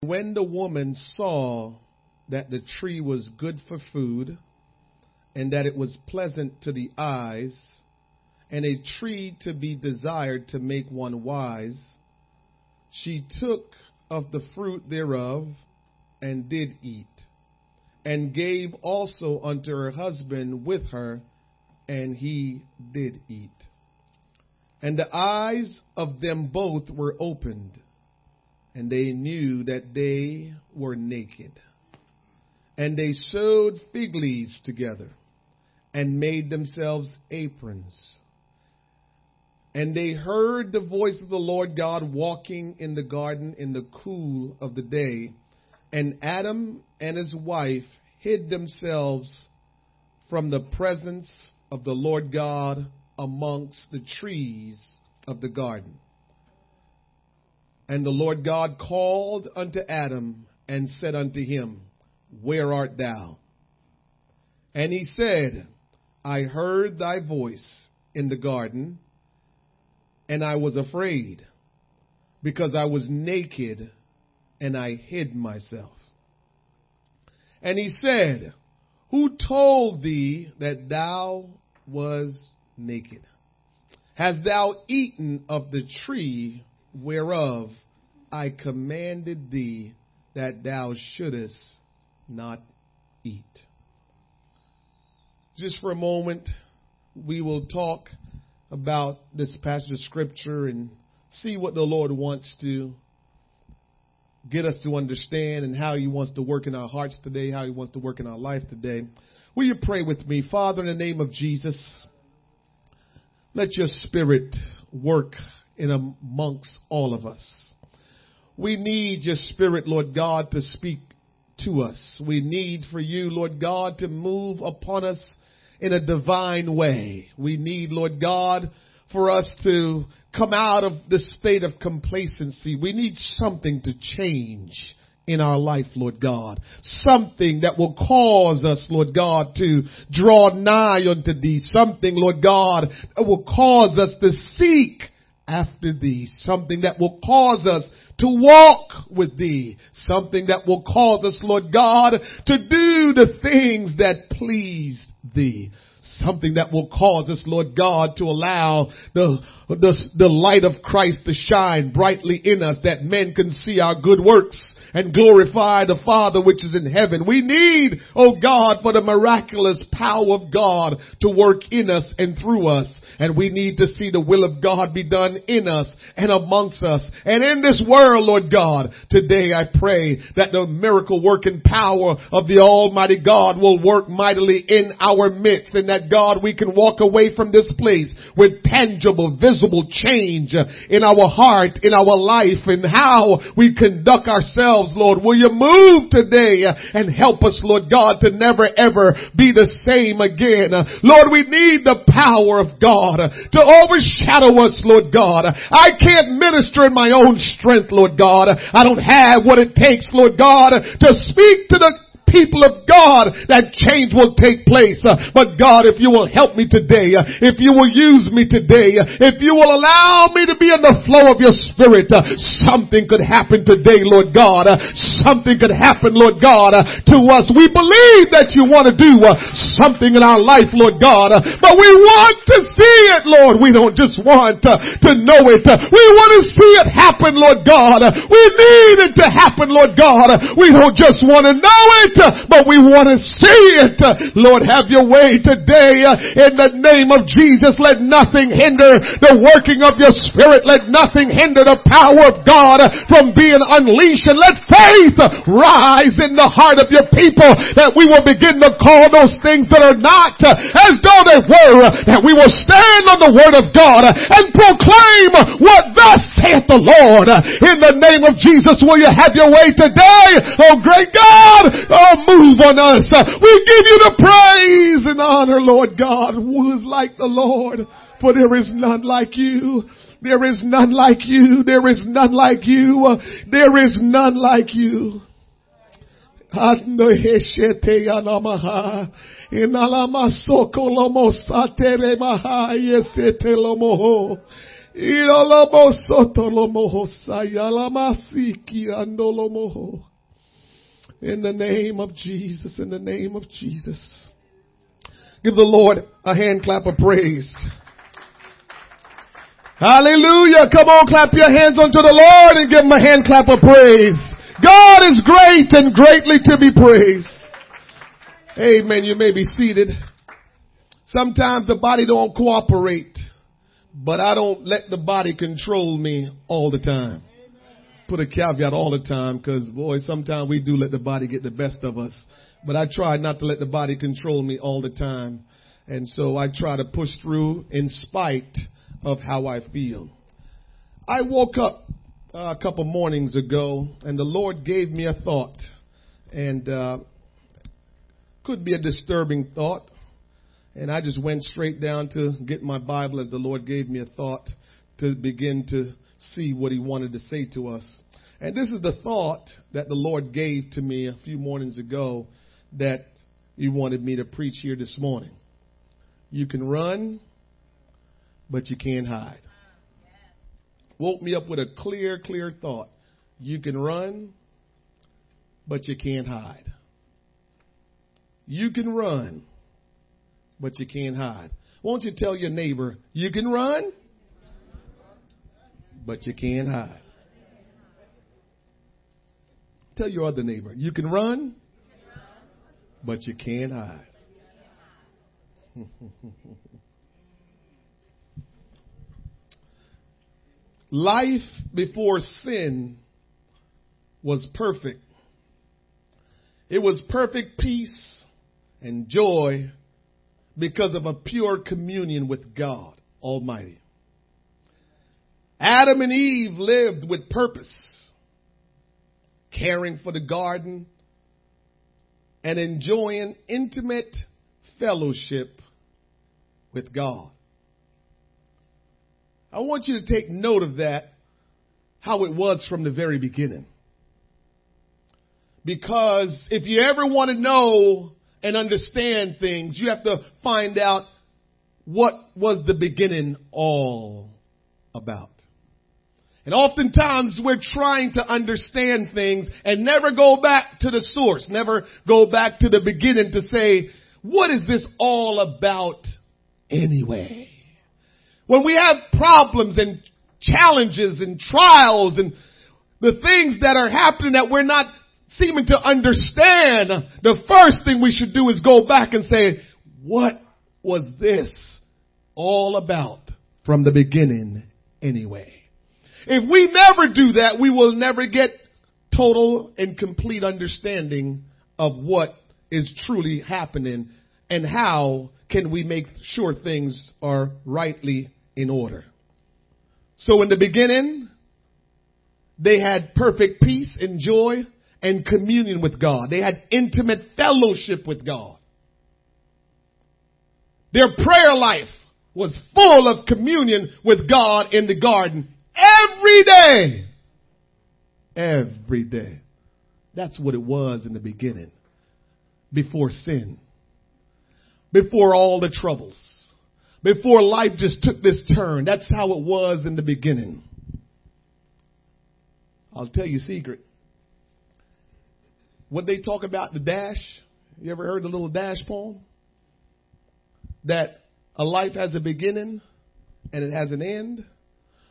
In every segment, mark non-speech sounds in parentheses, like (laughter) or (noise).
When the woman saw that the tree was good for food, and that it was pleasant to the eyes, and a tree to be desired to make one wise, she took of the fruit thereof and did eat, and gave also unto her husband with her, and he did eat. And the eyes of them both were opened, and they knew that they were naked. And they sewed fig leaves together and made themselves aprons. And they heard the voice of the Lord God walking in the garden in the cool of the day. And Adam and his wife hid themselves from the presence of the Lord God amongst the trees of the garden. And the Lord God called unto Adam and said unto him, Where art thou? And he said, I heard thy voice in the garden, and I was afraid, because I was naked, and I hid myself. And he said, Who told thee that thou was naked? Hast thou eaten of the tree whereof I commanded thee that thou shouldest not eat? Just for a moment, we will talk about this passage of scripture and see what the Lord wants to get us to understand and how he wants to work in our hearts today, how he wants to work in our life today. Will you pray with me? Father, in the name of Jesus, let your spirit work in amongst all of us. We need your spirit, Lord God, to speak to us. We need for you, Lord God, to move upon us in a divine way. We need, Lord God, for us to come out of the state of complacency. We need something to change in our life, Lord God. Something that will cause us, Lord God, to draw nigh unto thee. Something, Lord God, that will cause us to seek after thee. Something that will cause us to walk with thee. Something that will cause us, Lord God, to do the things that please thee something that will cause us, Lord God, to allow the, the, the light of Christ to shine brightly in us that men can see our good works and glorify the Father which is in heaven. We need, oh God, for the miraculous power of God to work in us and through us. And we need to see the will of God be done in us and amongst us and in this world, Lord God. Today I pray that the miracle working power of the Almighty God will work mightily in our midst and that God we can walk away from this place with tangible, visible change in our heart, in our life, and how we conduct ourselves, Lord. Will you move today and help us, Lord God, to never ever be the same again. Lord, we need the power of God. God, to overshadow us, Lord God. I can't minister in my own strength, Lord God. I don't have what it takes, Lord God, to speak to the people of God, that change will take place. Uh, but God, if you will help me today, uh, if you will use me today, uh, if you will allow me to be in the flow of your spirit, uh, something could happen today, Lord God. Uh, something could happen, Lord God, uh, to us. We believe that you want to do something in our life, Lord God, but we want to see it, Lord. We don't just want to know it. We want to see it happen, Lord God. We need it to happen, Lord God. We don't just want to know it, but we want to see it. Lord, have your way today in the name of Jesus. Let nothing hinder the working of your spirit. Let nothing hinder the power of God from being unleashed. And let faith rise in the heart of your people that we will begin to call those things that are not as though they were. That we will stand on the word of God and proclaim what thus saith the Lord. In the name of Jesus, will you have your way today? Oh great God! Oh move on us. We give you the praise and honor, Lord God, who is like the Lord. For there is none like you. There is none like you. There is none like you. There is none like you. In the name of Jesus, in the name of Jesus. Give the Lord a hand clap of praise. Hallelujah. Come on, clap your hands unto the Lord and give him a hand clap of praise. God is great and greatly to be praised. Amen. You may be seated. Sometimes the body don't cooperate, but I don't let the body control me all the time. Put a caveat all the time because boy, sometimes we do let the body get the best of us. But I try not to let the body control me all the time. And so I try to push through in spite of how I feel. I woke up uh, a couple mornings ago and the Lord gave me a thought and uh, could be a disturbing thought. And I just went straight down to get my Bible as the Lord gave me a thought to begin to see what he wanted to say to us. And this is the thought that the Lord gave to me a few mornings ago that he wanted me to preach here this morning. You can run, but you can't hide. Woke me up with a clear, clear thought. You can run, but you can't hide. You can run, but you can't hide. Won't you tell your neighbor, you can run, but you can't hide. Tell your other neighbor, you can run, but you can't hide. (laughs) Life before sin was perfect. It was perfect peace and joy because of a pure communion with God Almighty. Adam and Eve lived with purpose, caring for the garden and enjoying intimate fellowship with God. I want you to take note of that, how it was from the very beginning. Because if you ever want to know and understand things, you have to find out what was the beginning all about. And oftentimes we're trying to understand things and never go back to the source, never go back to the beginning to say, what is this all about anyway? When we have problems and challenges and trials and the things that are happening that we're not seeming to understand, the first thing we should do is go back and say, what was this all about from the beginning anyway? If we never do that, we will never get total and complete understanding of what is truly happening and how can we make sure things are rightly in order. So in the beginning, they had perfect peace and joy and communion with God. They had intimate fellowship with God. Their prayer life was full of communion with God in the garden every day. Every day. That's what it was in the beginning. Before sin. Before all the troubles before life just took this turn. That's how it was in the beginning. I'll tell you a secret. What they talk about the dash, you ever heard the little dash poem? That a life has a beginning and it has an end,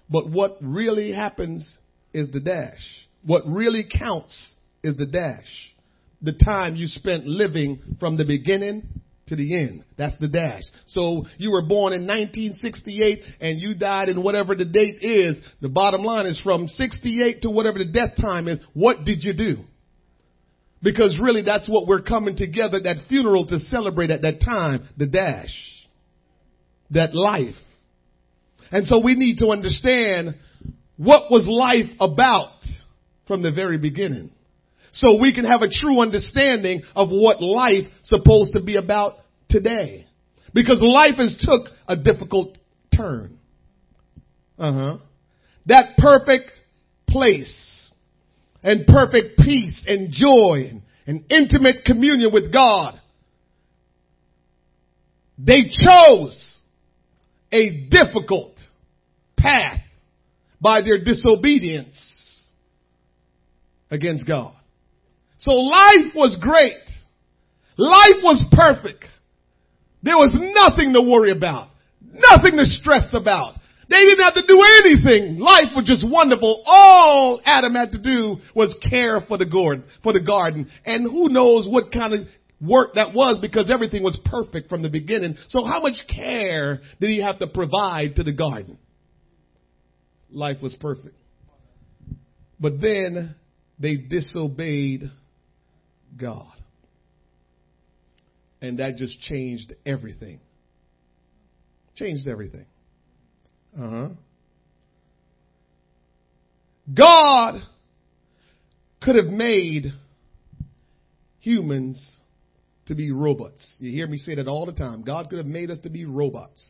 but what really happens is the dash. What really counts is the dash. The time you spent living from the beginning to the end. That's the dash. So you were born in 1968 and you died in whatever the date is. The bottom line is from 68 to whatever the death time is. What did you do? Because really that's what we're coming together, at that funeral to celebrate at that time, the dash. That life. And so we need to understand what was life about from the very beginning so we can have a true understanding of what life supposed to be about today. Because life has took a difficult turn. Uh-huh. That perfect place and perfect peace and joy and, and intimate communion with God. They chose a difficult path by their disobedience against God. So life was great. Life was perfect. There was nothing to worry about. Nothing to stress about. They didn't have to do anything. Life was just wonderful. All Adam had to do was care for the garden, for the garden. And who knows what kind of work that was because everything was perfect from the beginning. So how much care did he have to provide to the garden? Life was perfect. But then they disobeyed God. And that just changed everything. Changed everything. Uh huh. God could have made humans to be robots. You hear me say that all the time. God could have made us to be robots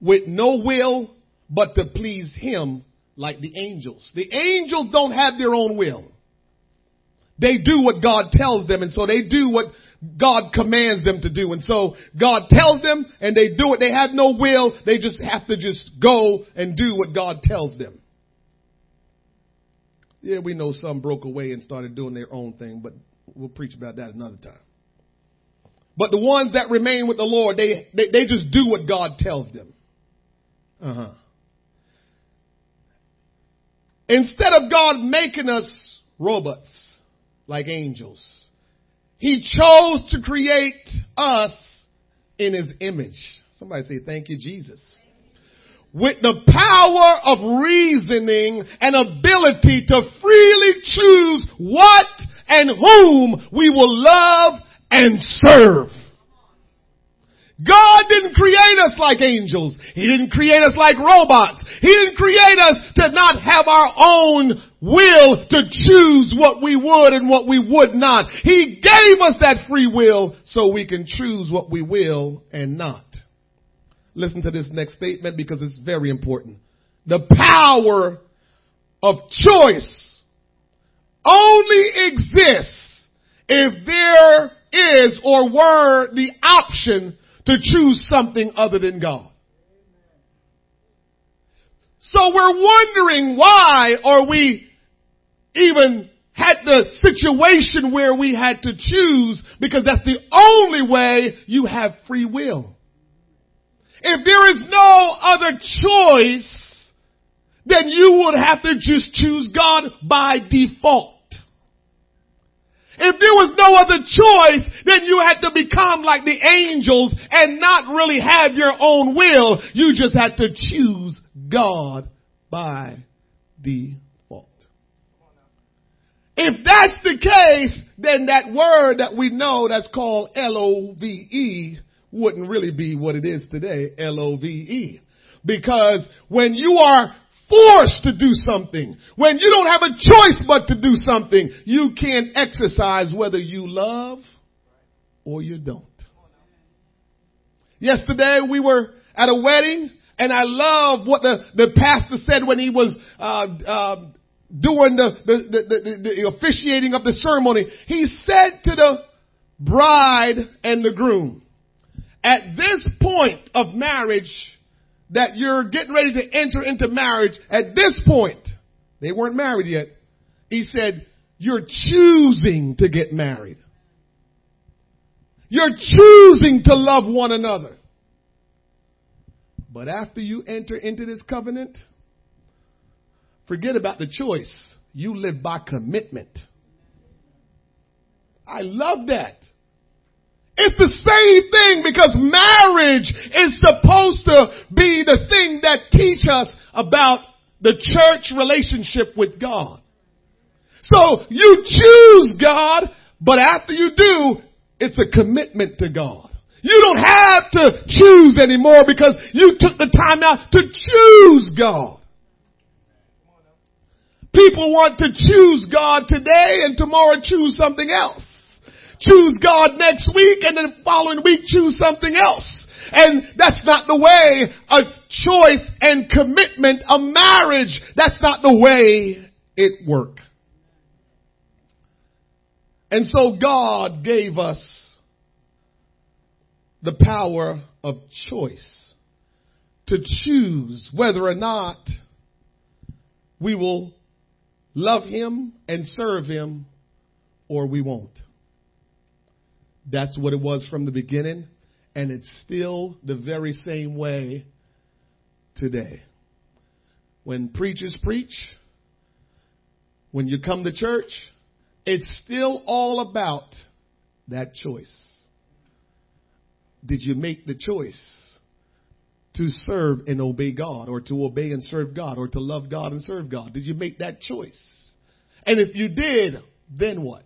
with no will but to please Him like the angels. The angels don't have their own will. They do what God tells them and so they do what God commands them to do. And so God tells them and they do it. They have no will. They just have to just go and do what God tells them. Yeah, we know some broke away and started doing their own thing, but we'll preach about that another time. But the ones that remain with the Lord, they, they, they just do what God tells them. Uh huh. Instead of God making us robots like angels, He chose to create us in His image. Somebody say, thank you, Jesus. With the power of reasoning and ability to freely choose what and whom we will love and serve. God didn't create us like angels. He didn't create us like robots. He didn't create us to not have our own will to choose what we would and what we would not. He gave us that free will so we can choose what we will and not. Listen to this next statement because it's very important. The power of choice only exists if there is or were the option to choose something other than God. So we're wondering why are we even had the situation where we had to choose because that's the only way you have free will. If there is no other choice, then you would have to just choose God by default. If there was no other choice, then you had to become like the angels and not really have your own will. You just had to choose God by default. If that's the case, then that word that we know that's called L-O-V-E wouldn't really be what it is today, L-O-V-E. Because when you are forced to do something, when you don't have a choice but to do something, you can't exercise whether you love or you don't. Yesterday we were at a wedding and I love what the, the pastor said when he was, uh, uh, doing the, the, the, the, officiating of the ceremony. He said to the bride and the groom, at this point of marriage, that you're getting ready to enter into marriage, at this point, they weren't married yet. He said, you're choosing to get married. You're choosing to love one another. But after you enter into this covenant, forget about the choice. You live by commitment. I love that. It's the same thing because marriage is supposed to be the thing that teach us about the church relationship with God. So you choose God, but after you do, it's a commitment to God. You don't have to choose anymore because you took the time out to choose God. People want to choose God today and tomorrow choose something else choose God next week and then the following week choose something else. And that's not the way a choice and commitment, a marriage, that's not the way it works. And so God gave us the power of choice to choose whether or not we will love him and serve him or we won't. That's what it was from the beginning, and it's still the very same way today. When preachers preach, when you come to church, it's still all about that choice. Did you make the choice to serve and obey God or to obey and serve God or to love God and serve God? Did you make that choice? And if you did, then what?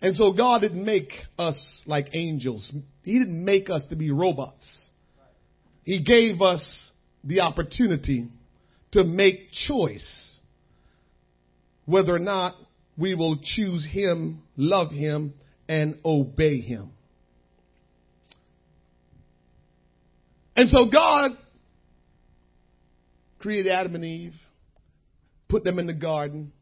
And so God didn't make us like angels. He didn't make us to be robots. He gave us the opportunity to make choice whether or not we will choose Him, love Him, and obey Him. And so God created Adam and Eve, put them in the garden,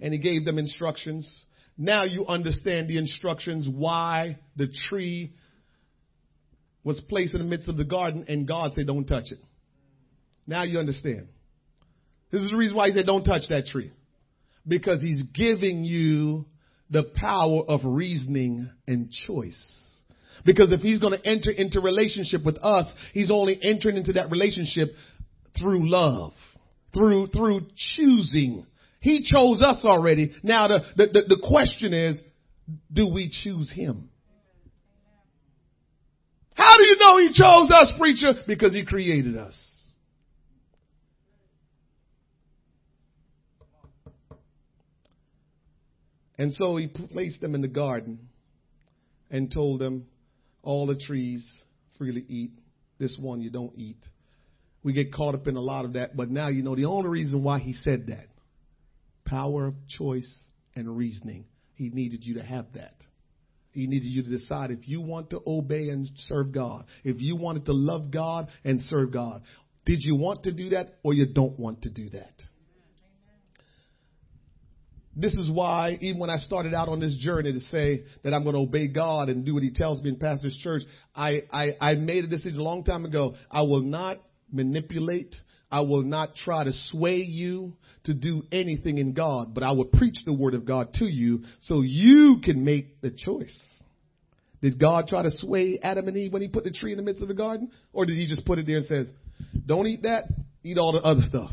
and He gave them instructions. Now you understand the instructions why the tree was placed in the midst of the garden and God said, don't touch it. Now you understand. This is the reason why he said, don't touch that tree. Because he's giving you the power of reasoning and choice. Because if he's going to enter into relationship with us, he's only entering into that relationship through love, through, through choosing. He chose us already. Now the, the, the, the question is, do we choose him? How do you know he chose us, preacher? Because he created us. And so he placed them in the garden and told them, all the trees freely eat. This one you don't eat. We get caught up in a lot of that, but now you know the only reason why he said that. Power of choice and reasoning. He needed you to have that. He needed you to decide if you want to obey and serve God, if you wanted to love God and serve God. Did you want to do that or you don't want to do that? This is why, even when I started out on this journey to say that I'm going to obey God and do what He tells me in Pastor's Church, I, I, I made a decision a long time ago. I will not manipulate. I will not try to sway you to do anything in God, but I will preach the Word of God to you so you can make the choice. Did God try to sway Adam and Eve when He put the tree in the midst of the garden? Or did He just put it there and says, don't eat that, eat all the other stuff?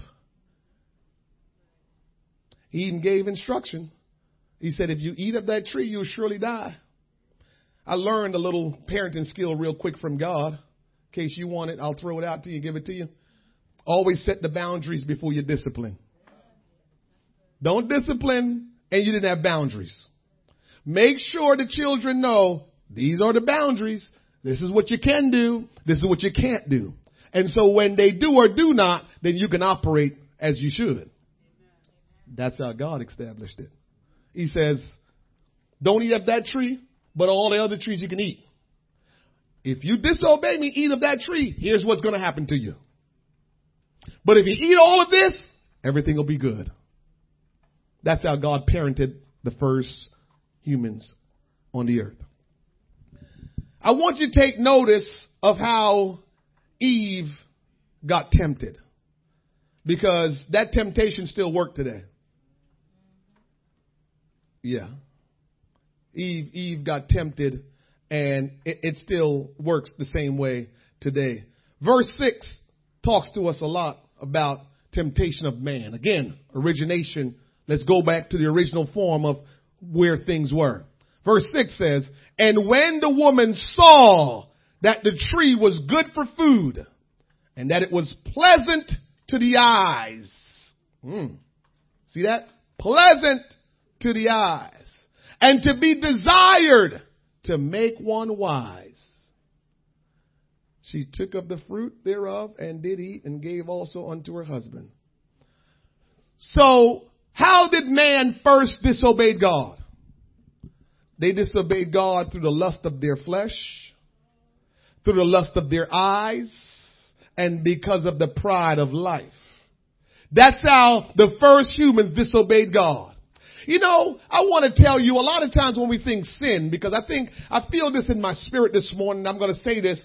He even gave instruction. He said, if you eat of that tree, you'll surely die. I learned a little parenting skill real quick from God. In case you want it, I'll throw it out to you give it to you. Always set the boundaries before you discipline. Don't discipline and you didn't have boundaries. Make sure the children know these are the boundaries. This is what you can do. This is what you can't do. And so when they do or do not, then you can operate as you should. That's how God established it. He says, don't eat of that tree, but all the other trees you can eat. If you disobey me, eat of that tree, here's what's going to happen to you. But if you eat all of this, everything will be good. That's how God parented the first humans on the earth. I want you to take notice of how Eve got tempted because that temptation still worked today. Yeah. Eve, Eve got tempted and it, it still works the same way today. Verse 6 talks to us a lot about temptation of man. Again, origination. Let's go back to the original form of where things were. Verse 6 says, And when the woman saw that the tree was good for food and that it was pleasant to the eyes. Mm. See that? Pleasant to the eyes and to be desired to make one wise. She took of the fruit thereof and did eat and gave also unto her husband. So, how did man first disobey God? They disobeyed God through the lust of their flesh, through the lust of their eyes, and because of the pride of life. That's how the first humans disobeyed God. You know, I want to tell you a lot of times when we think sin, because I think, I feel this in my spirit this morning, I'm going to say this.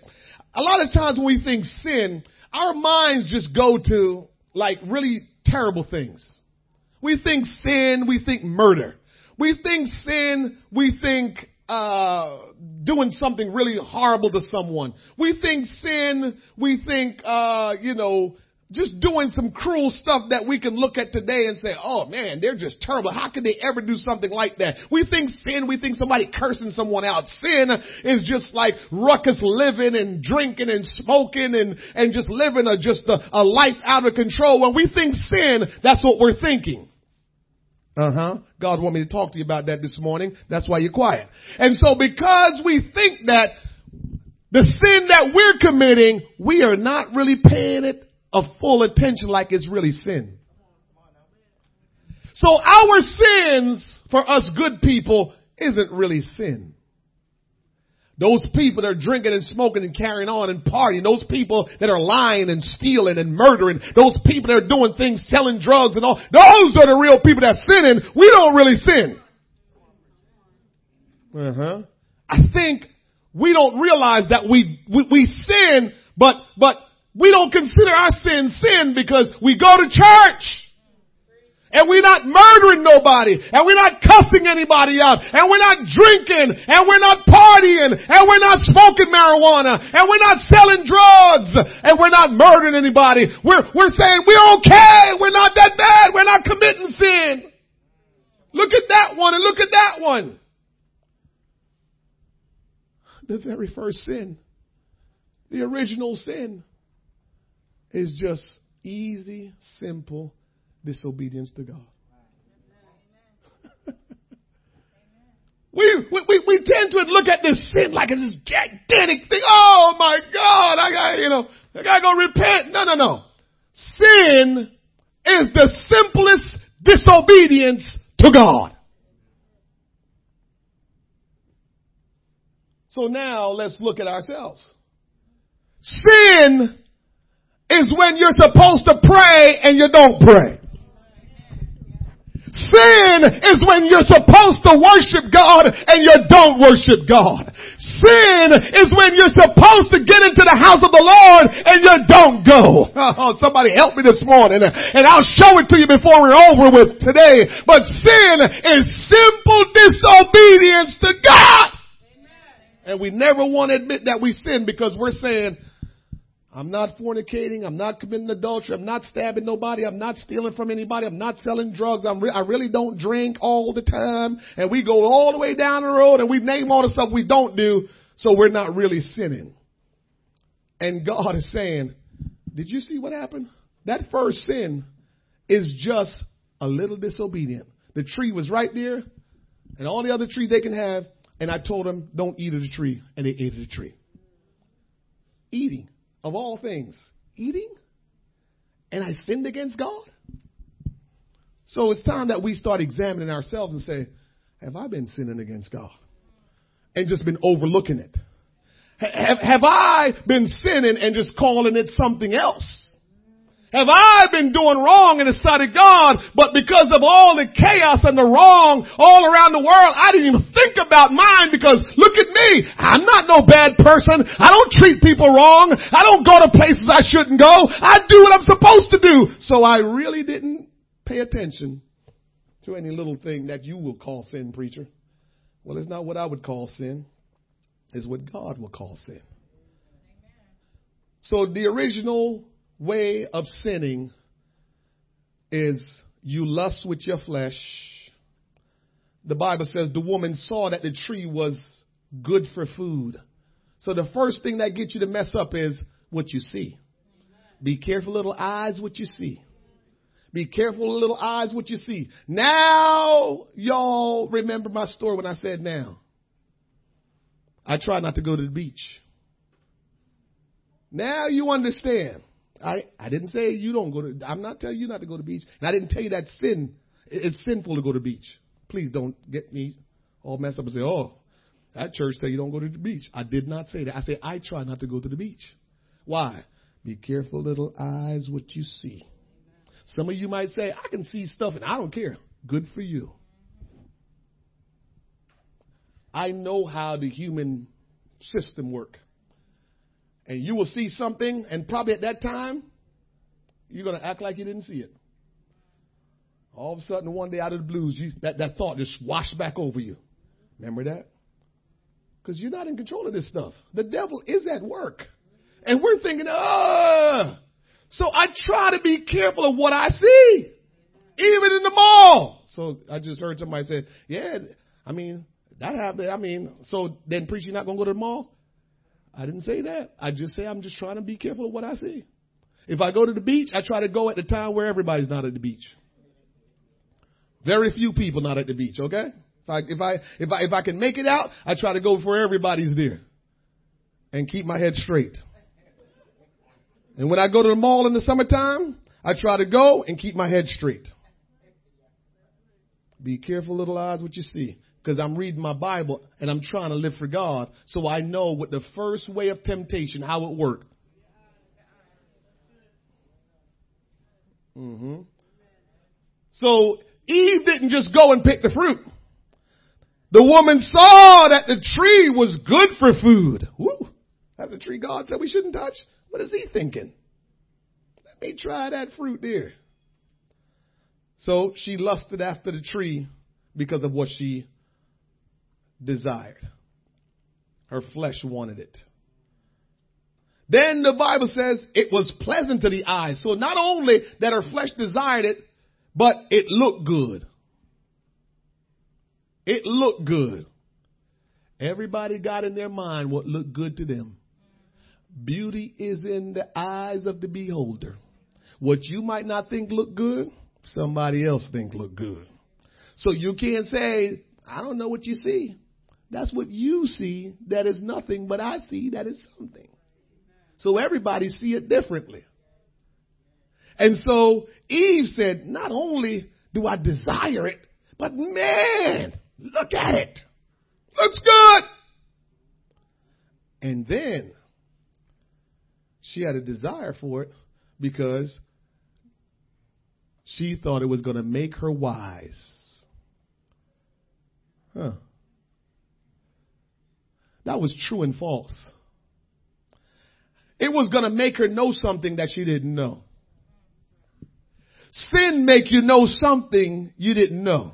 A lot of times when we think sin, our minds just go to like really terrible things. We think sin, we think murder. We think sin, we think uh, doing something really horrible to someone. We think sin, we think, uh, you know, just doing some cruel stuff that we can look at today and say, oh man, they're just terrible. How could they ever do something like that? We think sin, we think somebody cursing someone out. Sin is just like ruckus living and drinking and smoking and, and just living a, just a, a life out of control. When we think sin, that's what we're thinking. Uh huh. God want me to talk to you about that this morning. That's why you're quiet. And so because we think that the sin that we're committing, we are not really paying it a full attention like it's really sin. So our sins for us good people isn't really sin. Those people that are drinking and smoking and carrying on and partying, those people that are lying and stealing and murdering, those people that are doing things, selling drugs and all, those are the real people that sinning. We don't really sin. Uh huh. I think we don't realize that we, we, we sin, but, but we don't consider our sin sin because we go to church. And we're not murdering nobody. And we're not cussing anybody out. And we're not drinking. And we're not partying. And we're not smoking marijuana. And we're not selling drugs. And we're not murdering anybody. We're, we're saying we're okay. We're not that bad. We're not committing sin. Look at that one and look at that one. The very first sin. The original sin is just easy, simple disobedience to God. (laughs) we, we, we tend to look at this sin like it's this gigantic thing. Oh my God, I got, you know, I gotta go repent. No, no, no. Sin is the simplest disobedience to God. So now let's look at ourselves. Sin is when you're supposed to pray and you don't pray. Sin is when you're supposed to worship God and you don't worship God. Sin is when you're supposed to get into the house of the Lord and you don't go. Oh, somebody help me this morning and I'll show it to you before we're over with today. But sin is simple disobedience to God. And we never want to admit that we sin because we're saying, I'm not fornicating. I'm not committing adultery. I'm not stabbing nobody. I'm not stealing from anybody. I'm not selling drugs. I'm re- I really don't drink all the time. And we go all the way down the road and we name all the stuff we don't do. So we're not really sinning. And God is saying, did you see what happened? That first sin is just a little disobedient. The tree was right there and all the other trees they can have. And I told them, don't eat of the tree. And they ate of the tree. Eating of all things, eating, and I sinned against God? So it's time that we start examining ourselves and say, have I been sinning against God? And just been overlooking it? Have, have I been sinning and just calling it something else? Have I been doing wrong in the sight of God, but because of all the chaos and the wrong all around the world, I didn't even think about mine because look at me. I'm not no bad person. I don't treat people wrong. I don't go to places I shouldn't go. I do what I'm supposed to do. So I really didn't pay attention to any little thing that you will call sin, preacher. Well, it's not what I would call sin. It's what God will call sin. So the original way of sinning is you lust with your flesh. The Bible says the woman saw that the tree was good for food. So the first thing that gets you to mess up is what you see. Be careful, little eyes, what you see. Be careful, little eyes, what you see. Now, y'all remember my story when I said now. I try not to go to the beach. Now you understand. I, I didn't say you don't go to, I'm not telling you not to go to the beach. And I didn't tell you that sin. It's sinful to go to beach. Please don't get me all messed up and say, oh, that church tell you don't go to the beach. I did not say that. I said, I try not to go to the beach. Why? Be careful, little eyes, what you see. Some of you might say, I can see stuff and I don't care. Good for you. I know how the human system work. And you will see something, and probably at that time, you're going to act like you didn't see it. All of a sudden, one day out of the blues, you, that, that thought just washed back over you. Remember that? Because you're not in control of this stuff. The devil is at work. And we're thinking, ah. So I try to be careful of what I see. Even in the mall. So I just heard somebody say, yeah, I mean, that happened. I mean, so then preach, you're not going to go to the mall? I didn't say that. I just say I'm just trying to be careful of what I see. If I go to the beach, I try to go at the time where everybody's not at the beach. Very few people not at the beach, okay? If I, if I, if I, if I can make it out, I try to go before everybody's there and keep my head straight. And when I go to the mall in the summertime, I try to go and keep my head straight. Be careful, little eyes, what you see. Because I'm reading my Bible and I'm trying to live for God. So I know what the first way of temptation, how it worked. Mm-hmm. So Eve didn't just go and pick the fruit. The woman saw that the tree was good for food. Woo. That's the tree God said we shouldn't touch. What is he thinking? Let me try that fruit there. So she lusted after the tree because of what she desired. Her flesh wanted it. Then the Bible says it was pleasant to the eyes. So not only that her flesh desired it, but it looked good. It looked good. Everybody got in their mind what looked good to them. Beauty is in the eyes of the beholder. What you might not think look good, somebody else think look good. So you can't say, I don't know what you see. That's what you see that is nothing, but I see that is something. So everybody see it differently. And so Eve said, not only do I desire it, but man, look at it. Looks good. And then she had a desire for it because she thought it was going to make her wise. Huh. That was true and false. It was going to make her know something that she didn't know. Sin make you know something you didn't know.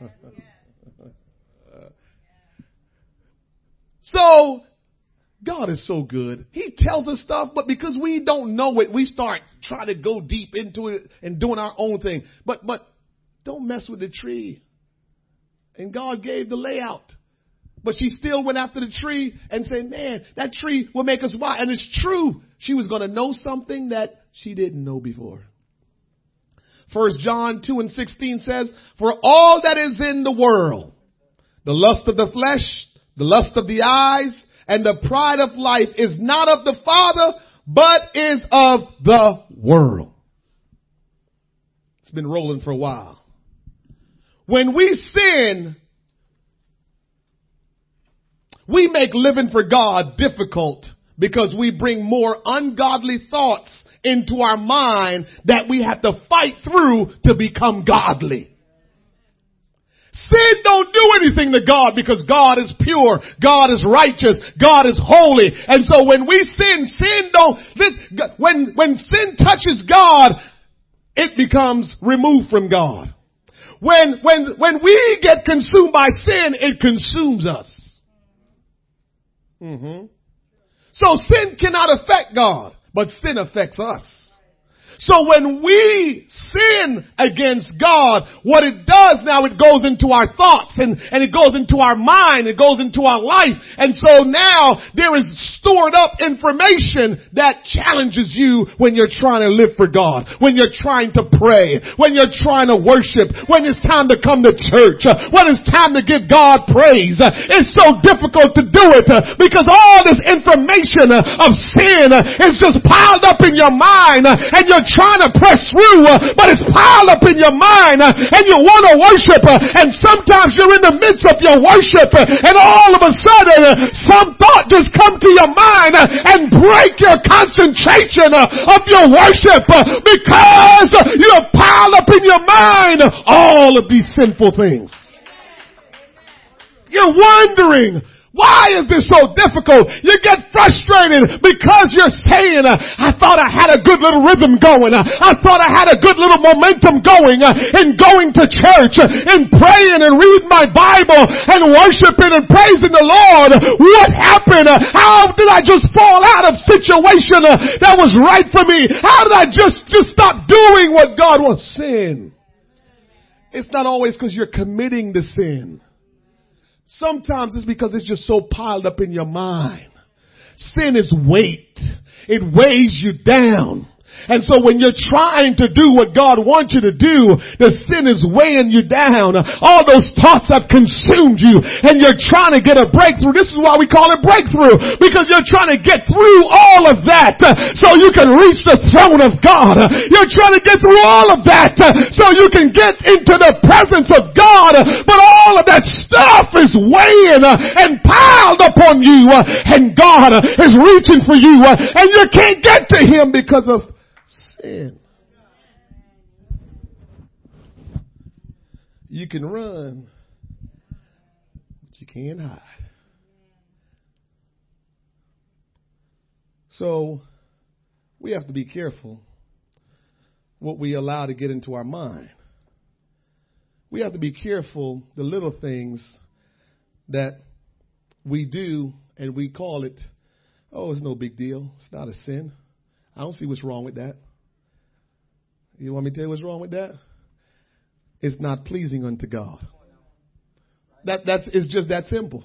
(laughs) so, God is so good. He tells us stuff, but because we don't know it, we start trying to go deep into it and doing our own thing. But, but don't mess with the tree. And God gave the layout. But she still went after the tree and said, man, that tree will make us wise. And it's true. She was going to know something that she didn't know before. First John 2 and 16 says, for all that is in the world, the lust of the flesh, the lust of the eyes, and the pride of life is not of the Father, but is of the world. It's been rolling for a while. When we sin, we make living for God difficult because we bring more ungodly thoughts into our mind that we have to fight through to become godly. Sin don't do anything to God because God is pure, God is righteous, God is holy. And so when we sin, sin don't, this, when, when sin touches God, it becomes removed from God. When, when, when we get consumed by sin, it consumes us. Mm-hmm. So sin cannot affect God, but sin affects us. So when we sin against God, what it does now, it goes into our thoughts and, and it goes into our mind, it goes into our life. And so now there is stored up information that challenges you when you're trying to live for God, when you're trying to pray, when you're trying to worship, when it's time to come to church, when it's time to give God praise. It's so difficult to do it because all this information of sin is just piled up in your mind and you're trying to press through, uh, but it's piled up in your mind uh, and you want to worship uh, and sometimes you're in the midst of your worship and all of a sudden some thought just come to your mind and break your concentration of your worship because you have piled up in your mind all of these sinful things. You're wondering, why is this so difficult? You get frustrated because you're saying, uh, I thought I had a good little rhythm going. Uh, I thought I had a good little momentum going uh, in going to church and praying and reading my Bible and worshiping and praising the Lord. What happened? How did I just fall out of situation that was right for me? How did I just, just stop doing what God wants? Sin. It's not always because you're committing the sin. Sometimes it's because it's just so piled up in your mind. Sin is weight. It weighs you down. And so when you're trying to do what God wants you to do, the sin is weighing you down. All those thoughts have consumed you and you're trying to get a breakthrough. This is why we call it breakthrough because you're trying to get through all of that uh, so you can reach the throne of God. You're trying to get through all of that uh, so you can get into the presence of God. But all of that stuff is weighing uh, and piled upon you and God is reaching for you and you can't get to Him because of You can run, but you can't hide. So we have to be careful what we allow to get into our mind. We have to be careful the little things that we do and we call it, oh, it's no big deal. It's not a sin. I don't see what's wrong with that. You want me to tell you what's wrong with that? It's not pleasing unto God. That, that's, it's just that simple.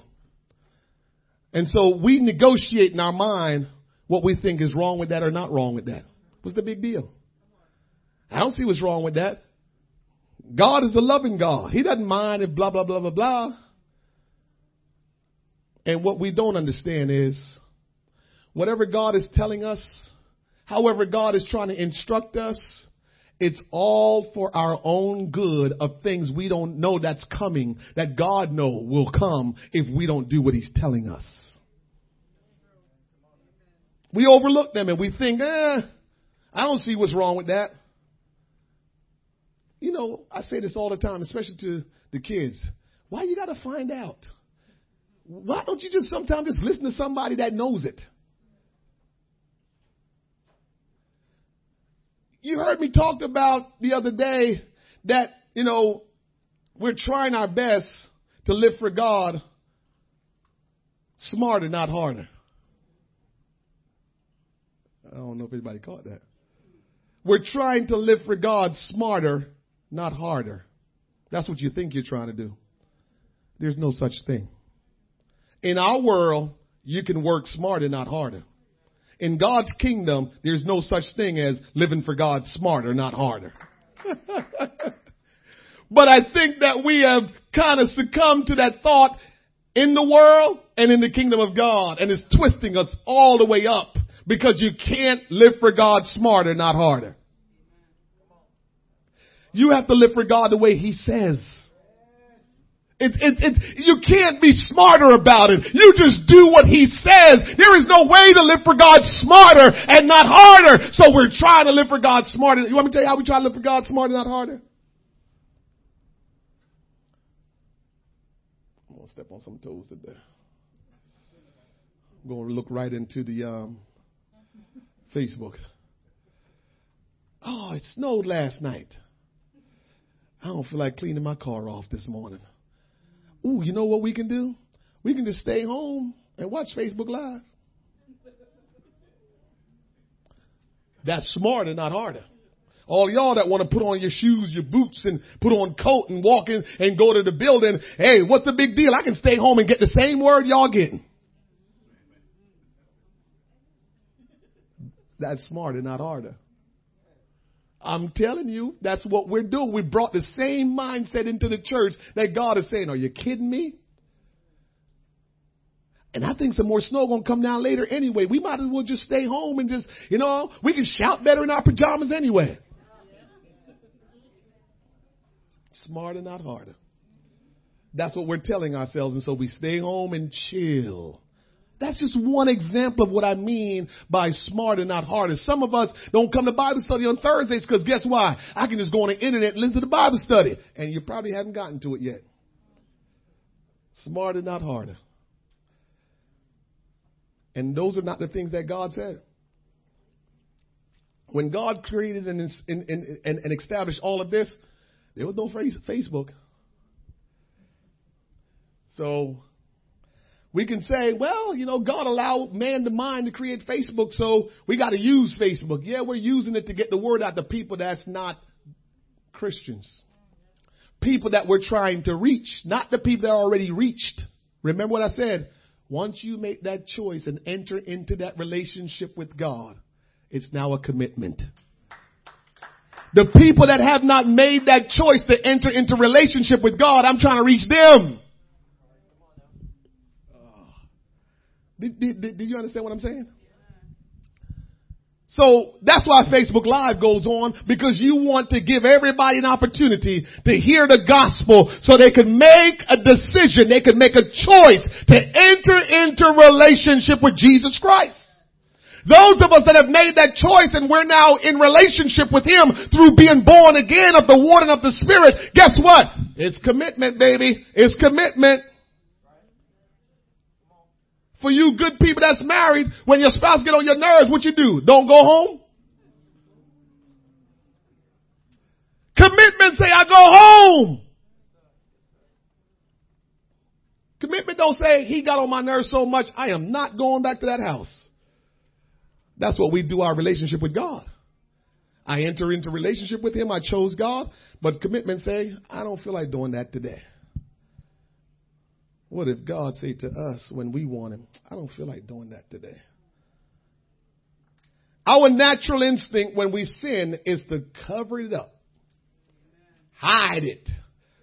And so we negotiate in our mind what we think is wrong with that or not wrong with that. What's the big deal? I don't see what's wrong with that. God is a loving God. He doesn't mind if blah, blah, blah, blah, blah. And what we don't understand is whatever God is telling us, however God is trying to instruct us, it's all for our own good of things we don't know that's coming, that God know will come if we don't do what He's telling us. We overlook them and we think, eh, I don't see what's wrong with that. You know, I say this all the time, especially to the kids. Why you gotta find out? Why don't you just sometimes just listen to somebody that knows it? You heard me talk about the other day that, you know, we're trying our best to live for God smarter, not harder. I don't know if anybody caught that. We're trying to live for God smarter, not harder. That's what you think you're trying to do. There's no such thing. In our world, you can work smarter, not harder. In God's kingdom, there's no such thing as living for God smarter, not harder. (laughs) but I think that we have kind of succumbed to that thought in the world and in the kingdom of God and it's twisting us all the way up because you can't live for God smarter, not harder. You have to live for God the way He says. It's, it's, it's, you can't be smarter about it. You just do what he says. There is no way to live for God smarter and not harder. So we're trying to live for God smarter. You want me to tell you how we try to live for God smarter, and not harder? I'm going to step on some toes today. I'm going to look right into the um, Facebook. Oh, it snowed last night. I don't feel like cleaning my car off this morning. Ooh, you know what we can do? We can just stay home and watch Facebook Live. That's smarter, not harder. All y'all that want to put on your shoes, your boots, and put on coat and walk in and go to the building, hey, what's the big deal? I can stay home and get the same word y'all getting. That's smarter, not harder. I'm telling you, that's what we're doing. We brought the same mindset into the church that God is saying, are you kidding me? And I think some more snow gonna come down later anyway. We might as well just stay home and just, you know, we can shout better in our pajamas anyway. Smarter, not harder. That's what we're telling ourselves. And so we stay home and chill. That's just one example of what I mean by smart and not hard. And some of us don't come to Bible study on Thursdays because guess why? I can just go on the internet and listen to the Bible study. And you probably haven't gotten to it yet. Smarter, not harder. And those are not the things that God said. When God created and, and, and, and established all of this, there was no Facebook. So we can say, well, you know, God allowed man to mind to create Facebook, so we got to use Facebook. Yeah, we're using it to get the word out to people that's not Christians. People that we're trying to reach, not the people that are already reached. Remember what I said? Once you make that choice and enter into that relationship with God, it's now a commitment. The people that have not made that choice to enter into relationship with God, I'm trying to reach them. Did, did, did, you understand what I'm saying? So that's why Facebook Live goes on because you want to give everybody an opportunity to hear the gospel so they can make a decision, they can make a choice to enter into relationship with Jesus Christ. Those of us that have made that choice and we're now in relationship with Him through being born again of the water and of the Spirit, guess what? It's commitment, baby. It's commitment. For you good people that's married, when your spouse get on your nerves, what you do? Don't go home? Commitment say, I go home. Commitment don't say, he got on my nerves so much, I am not going back to that house. That's what we do our relationship with God. I enter into relationship with him. I chose God, but commitment say, I don't feel like doing that today. What if God say to us when we want him, I don't feel like doing that today. Our natural instinct when we sin is to cover it up. Hide it.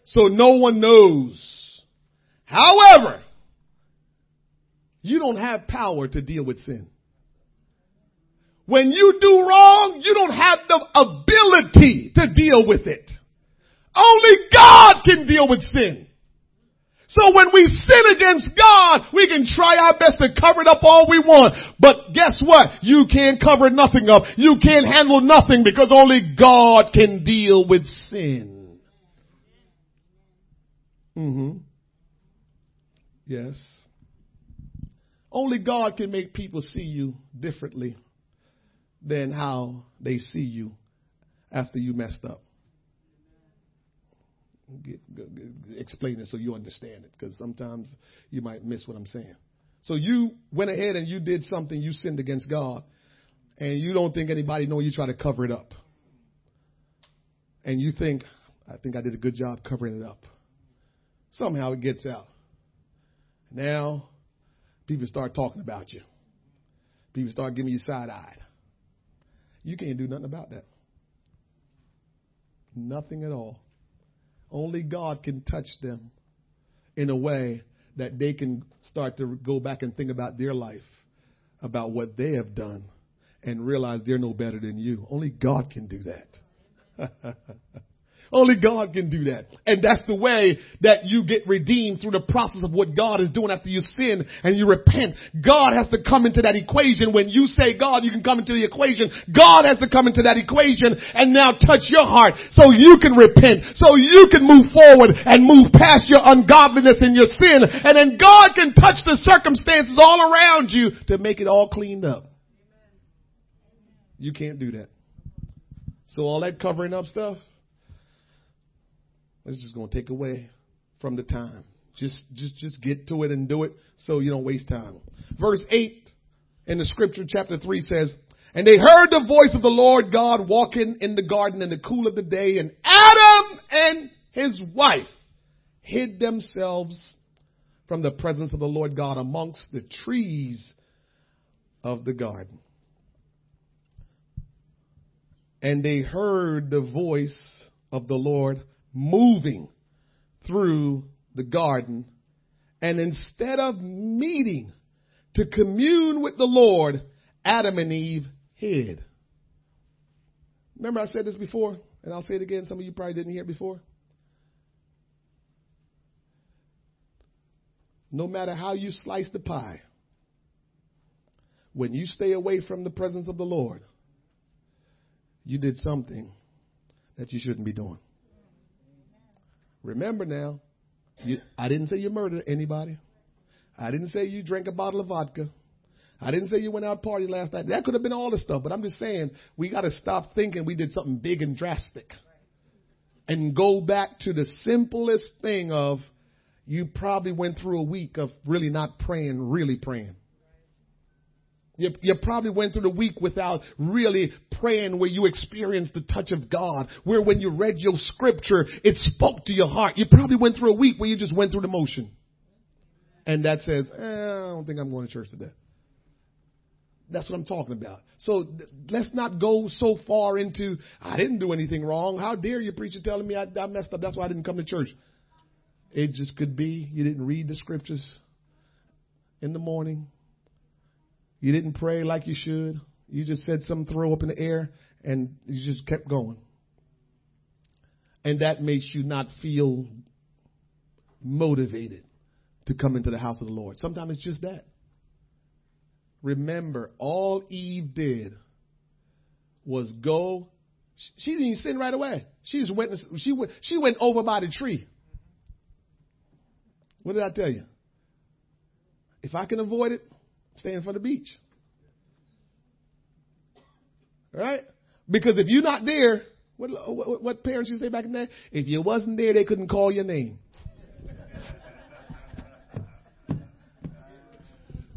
So no one knows. However, you don't have power to deal with sin. When you do wrong, you don't have the ability to deal with it. Only God can deal with sin. So when we sin against God, we can try our best to cover it up all we want. But guess what? You can't cover nothing up. You can't handle nothing because only God can deal with sin. Mm-hmm. Yes. Only God can make people see you differently than how they see you after you messed up. Explain it so you understand it because sometimes you might miss what I'm saying. So you went ahead and you did something, you sinned against God, and you don't think anybody know you try to cover it up. And you think, I think I did a good job covering it up. Somehow it gets out. Now, people start talking about you. People start giving you side eyed. You can't do nothing about that. Nothing at all. Only God can touch them in a way that they can start to go back and think about their life, about what they have done, and realize they're no better than you. Only God can do that. (laughs) Only God can do that. And that's the way that you get redeemed through the process of what God is doing after you sin and you repent. God has to come into that equation. When you say God, you can come into the equation. God has to come into that equation and now touch your heart so you can repent, so you can move forward and move past your ungodliness and your sin. And then God can touch the circumstances all around you to make it all cleaned up. You can't do that. So all that covering up stuff, it's just going to take away from the time. Just, just, just get to it and do it so you don't waste time. Verse 8 in the scripture, chapter 3 says, And they heard the voice of the Lord God walking in the garden in the cool of the day, and Adam and his wife hid themselves from the presence of the Lord God amongst the trees of the garden. And they heard the voice of the Lord moving through the garden. And instead of meeting to commune with the Lord, Adam and Eve hid. Remember I said this before, and I'll say it again. Some of you probably didn't hear it before. No matter how you slice the pie, when you stay away from the presence of the Lord, you did something that you shouldn't be doing. Remember now, You, I didn't say you murdered anybody. I didn't say you drank a bottle of vodka. I didn't say you went out party last night. That could have been all the stuff, but I'm just saying we got to stop thinking we did something big and drastic and go back to the simplest thing of you probably went through a week of really not praying, really praying. You, you, probably went through the week without really praying where you experienced the touch of God, where when you read your scripture, it spoke to your heart. You probably went through a week where you just went through the motion. And that says, eh, I don't think I'm going to church today. That's what I'm talking about. So th- let's not go so far into, I didn't do anything wrong. How dare you, preacher, telling me I, I messed up? That's why I didn't come to church. It just could be you didn't read the scriptures in the morning. You didn't pray like you should. You just said some throw up in the air and you just kept going. And that makes you not feel motivated to come into the house of the Lord. Sometimes it's just that. Remember, all Eve did was go. She didn't sin right away. She just went. She went. She went over by the tree. What did I tell you? If I can avoid it, staying for the beach. Right? Because if you're not there, what, what, what parents used to say back in the day? If you wasn't there, they couldn't call your name.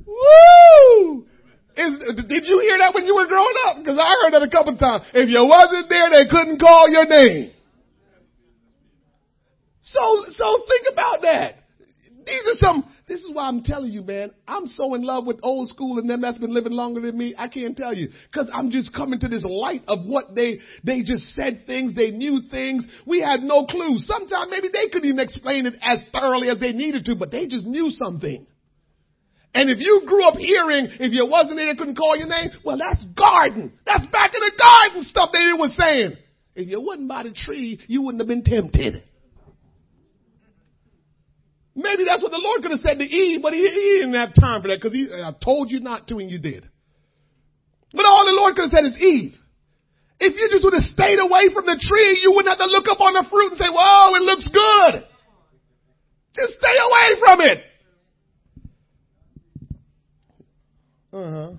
Woo! Is, did you hear that when you were growing up? Because I heard that a couple times. If you wasn't there, they couldn't call your name. So, so think about that. These are some, this is why I'm telling you, man, I'm so in love with old school and them that's been living longer than me. I can't tell you. Cause I'm just coming to this light of what they, they just said things, they knew things. We had no clue. Sometimes maybe they couldn't even explain it as thoroughly as they needed to, but they just knew something. And if you grew up hearing, if you wasn't there, they couldn't call your name, well, that's garden. That's back in the garden stuff they were saying. If you wasn't by the tree, you wouldn't have been tempted. Maybe that's what the Lord could have said to Eve, but he, he didn't have time for that because I told you not to and you did. But all the Lord could have said is Eve. If you just would have stayed away from the tree, you wouldn't have to look up on the fruit and say, whoa, it looks good. Just stay away from it. Uh huh.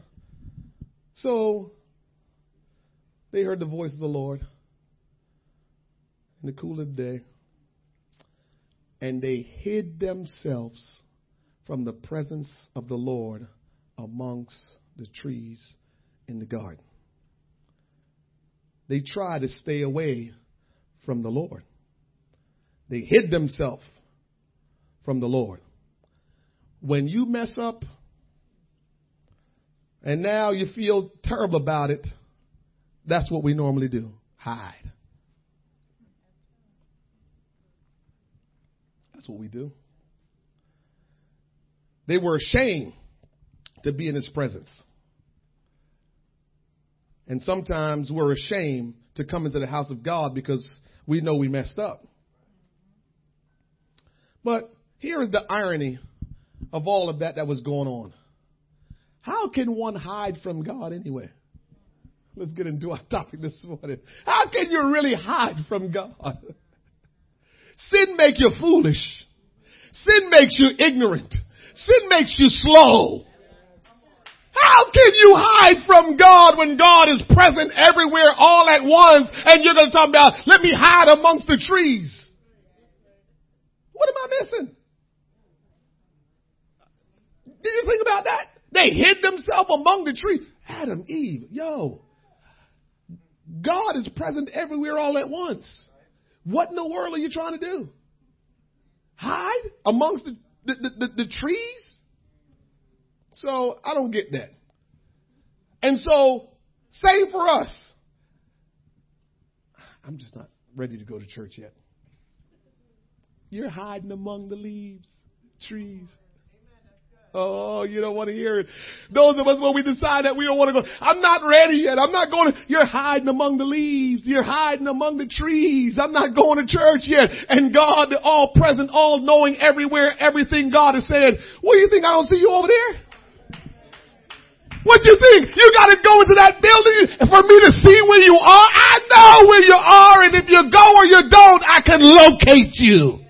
So they heard the voice of the Lord in the cool of the day and they hid themselves from the presence of the Lord amongst the trees in the garden. They tried to stay away from the Lord. They hid themselves from the Lord. When you mess up and now you feel terrible about it, that's what we normally do hide. That's what we do. They were ashamed to be in his presence. And sometimes we're ashamed to come into the house of God because we know we messed up. But here is the irony of all of that that was going on. How can one hide from God anyway? Let's get into our (laughs) topic this morning. How can you really hide from God? (laughs) Sin makes you foolish. Sin makes you ignorant. Sin makes you slow. How can you hide from God when God is present everywhere all at once and you're going to talk about, let me hide amongst the trees? What am I missing? Did you think about that? They hid themselves among the trees. Adam, Eve, yo. God is present everywhere all at once. What in the world are you trying to do? Hide amongst the, the, the, the, the trees? So I don't get that. And so, same for us. I'm just not ready to go to church yet. You're hiding among the leaves, trees. Oh, you don't want to hear it. Those of us when we decide that we don't want to go, I'm not ready yet. I'm not going to, you're hiding among the leaves. You're hiding among the trees. I'm not going to church yet. And God, the all present, all knowing everywhere, everything God has said. What do you think? I don't see you over there? What do you think? You gotta go into that building for me to see where you are? I know where you are and if you go or you don't, I can locate you.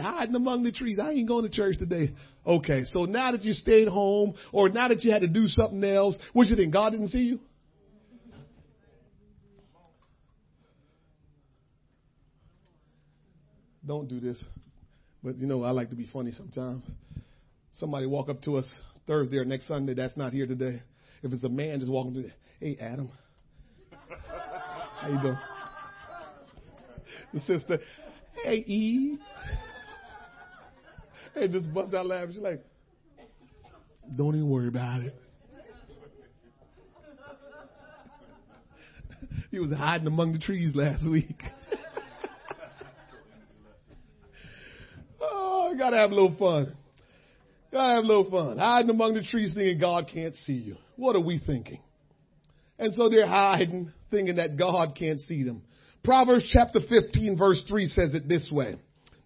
Hiding among the trees. I ain't going to church today. Okay, so now that you stayed home or now that you had to do something else, what you think? God didn't see you? Don't do this. But you know, I like to be funny sometimes. Somebody walk up to us Thursday or next Sunday that's not here today. If it's a man just walking through, hey Adam, how you doing? The sister, hey Eve. Hey, just bust out laughing. She's like, don't even worry about it. (laughs) he was hiding among the trees last week. (laughs) oh, gotta have a little fun. Gotta have a little fun. Hiding among the trees thinking God can't see you. What are we thinking? And so they're hiding, thinking that God can't see them. Proverbs chapter 15 verse 3 says it this way.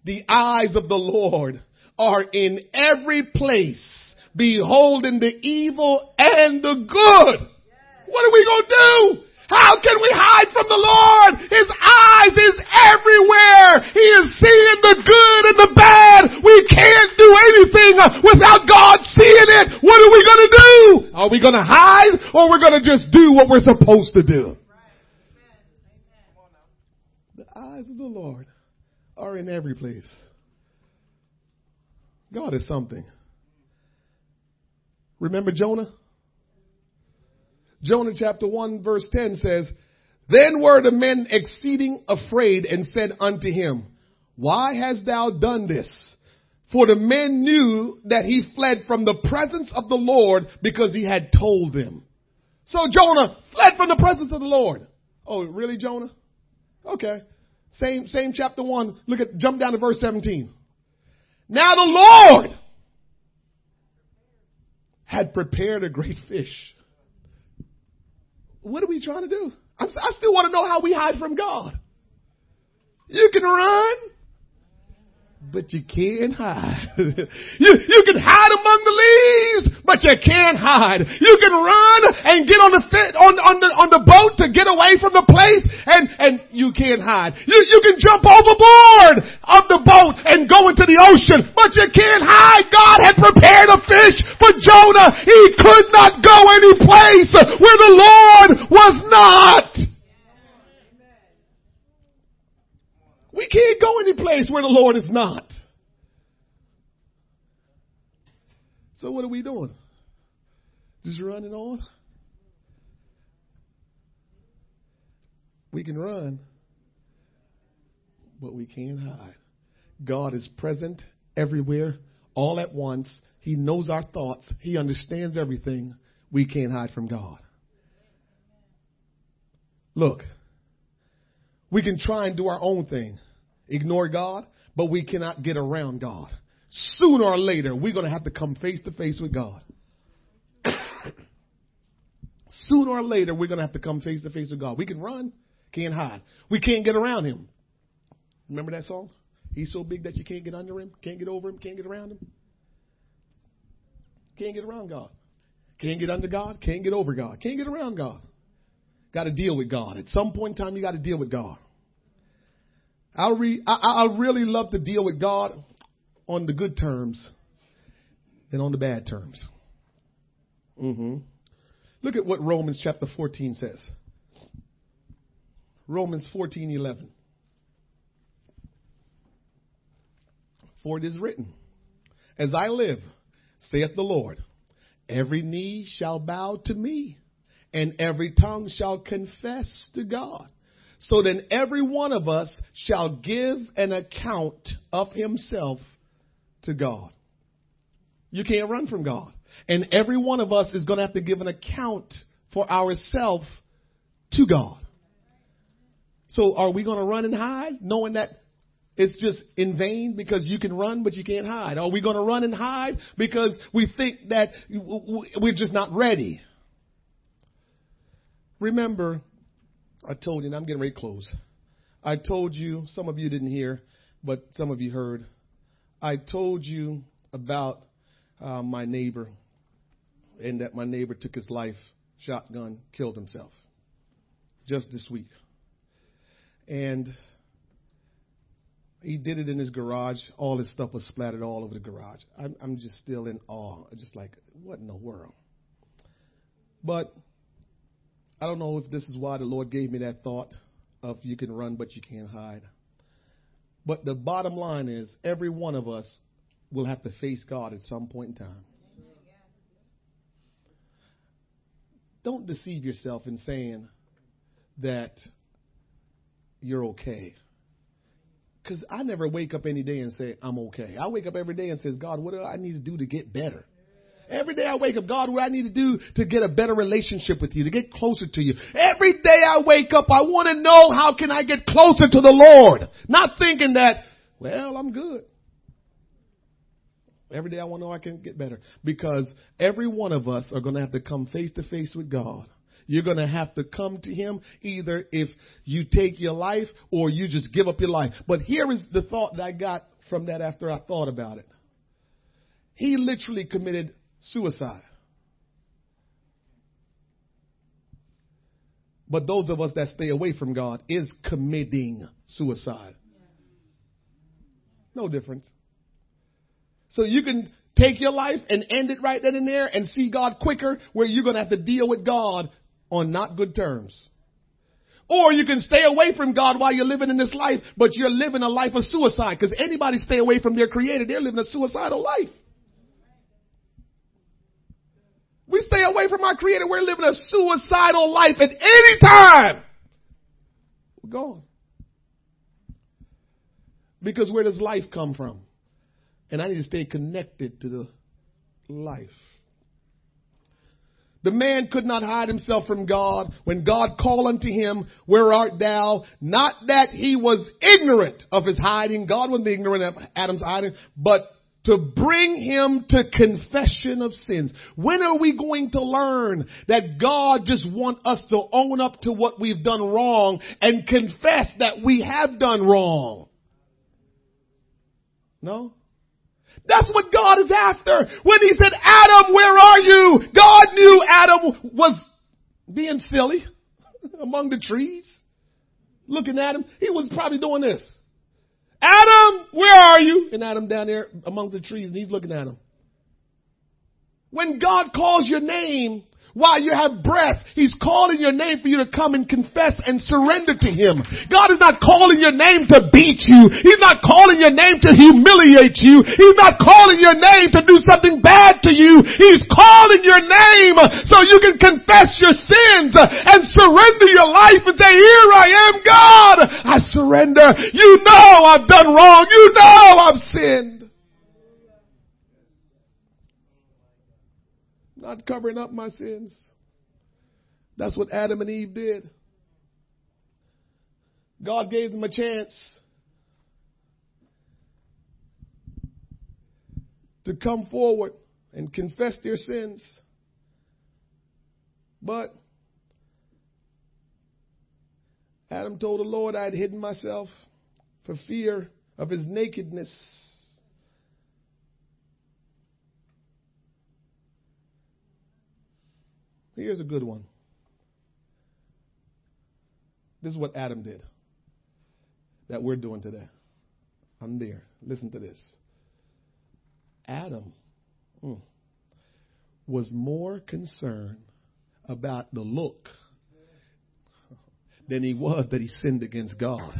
The eyes of the Lord are in every place, beholding the evil and the good. What are we gonna do? How can we hide from the Lord? His eyes is everywhere. He is seeing the good and the bad. We can't do anything without God seeing it. What are we gonna do? Are we gonna hide or we're gonna just do what we're supposed to do? The eyes of the Lord are in every place. God is something. Remember Jonah? Jonah chapter 1 verse 10 says, Then were the men exceeding afraid and said unto him, Why hast thou done this? For the men knew that he fled from the presence of the Lord because he had told them. So Jonah fled from the presence of the Lord. Oh, really, Jonah? Okay. Same, same chapter one. Look at, jump down to verse 17. Now the Lord had prepared a great fish. What are we trying to do? I'm, i still want to know how we hide from God. You can run but you can't hide. (laughs) you, you can hide among the leaves, but you can't hide. You can run and get on the fit, on, on the, on the boat to get away from the place and, and you can't hide. You, you can jump overboard of the boat and go into the ocean, but you can't hide. God had prepared a fish for Jonah. He could not go any place where the Lord was not. We can't go any place where the Lord is not. So what are we doing? Just running on? We can run, but we can't hide. God is present everywhere, all at once. He knows our thoughts. He understands everything. We can't hide from God. Look, we can try and do our own thing ignore God, but we cannot get around God. Sooner or later, we're going to have to come face to face with God. (coughs) Sooner or later, we're going to have to come face to face with God. We can run, can't hide. We can't get around Him. Remember that song? He's so big that you can't get under Him, can't get over Him, can't get around Him. Can't get around God. Can't get under God, can't get over God, can't get around God. Got to deal with God. At some point in time, you got to deal with God. I, re, I, I really love to deal with God on the good terms than on the bad terms. Mm-hmm. Look at what Romans chapter 14 says. Romans 14, 11. For it is written, As I live, saith the Lord, every knee shall bow to me, and every tongue shall confess to God. So then every one of us shall give an account of himself to God. You can't run from God. And every one of us is going to have to give an account for ourselves to God. So are we going to run and hide knowing that it's just in vain because you can run but you can't hide? Are we going to run and hide because we think that we're just not ready? Remember, I told you, and I'm getting ready to close. I told you, some of you didn't hear, but some of you heard. I told you about uh, my neighbor and that my neighbor took his life, shotgun, killed himself just this week. And he did it in his garage. All his stuff was splattered all over the garage. I'm, I'm just still in awe. Just like, what in the world? But I don't know if this is why the Lord gave me that thought of you can run, but you can't hide. But the bottom line is, every one of us will have to face God at some point in time. Don't deceive yourself in saying that you're okay. Because I never wake up any day and say, I'm okay. I wake up every day and says, God, what do I need to do to get better? Every day I wake up, God, what I need to do to get a better relationship with you, to get closer to you. Every day I wake up, I want to know how can I get closer to the Lord. Not thinking that, well, I'm good. Every day I want to know I can get better. Because every one of us are going to have to come face to face with God. You're going to have to come to Him either if you take your life or you just give up your life. But here is the thought that I got from that after I thought about it. He literally committed suicide. But those of us that stay away from God is committing suicide. No difference. So you can take your life and end it right then and there and see God quicker where you're going to have to deal with God on not good terms. Or you can stay away from God while you're living in this life, but you're living a life of suicide because anybody stay away from their creator, they're living a suicidal life. We stay away from our creator, we're living a suicidal life at any time. We're gone. Because where does life come from? And I need to stay connected to the life. The man could not hide himself from God when God called unto him, Where art thou? Not that he was ignorant of his hiding. God wasn't ignorant of Adam's hiding, but to bring him to confession of sins. When are we going to learn that God just wants us to own up to what we've done wrong and confess that we have done wrong? No? That's what God is after. When he said, Adam, where are you? God knew Adam was being silly (laughs) among the trees. Looking at him. He was probably doing this. Adam, where are you? And Adam down there among the trees and he's looking at him. When God calls your name, while you have breath, He's calling your name for you to come and confess and surrender to Him. God is not calling your name to beat you. He's not calling your name to humiliate you. He's not calling your name to do something bad to you. He's calling your name so you can confess your sins and surrender your life and say, here I am God. I surrender. You know I've done wrong. You know I've sinned. Not covering up my sins. That's what Adam and Eve did. God gave them a chance to come forward and confess their sins. But Adam told the Lord I had hidden myself for fear of his nakedness. Here's a good one. This is what Adam did that we're doing today. I'm there. Listen to this. Adam mm, was more concerned about the look than he was that he sinned against God.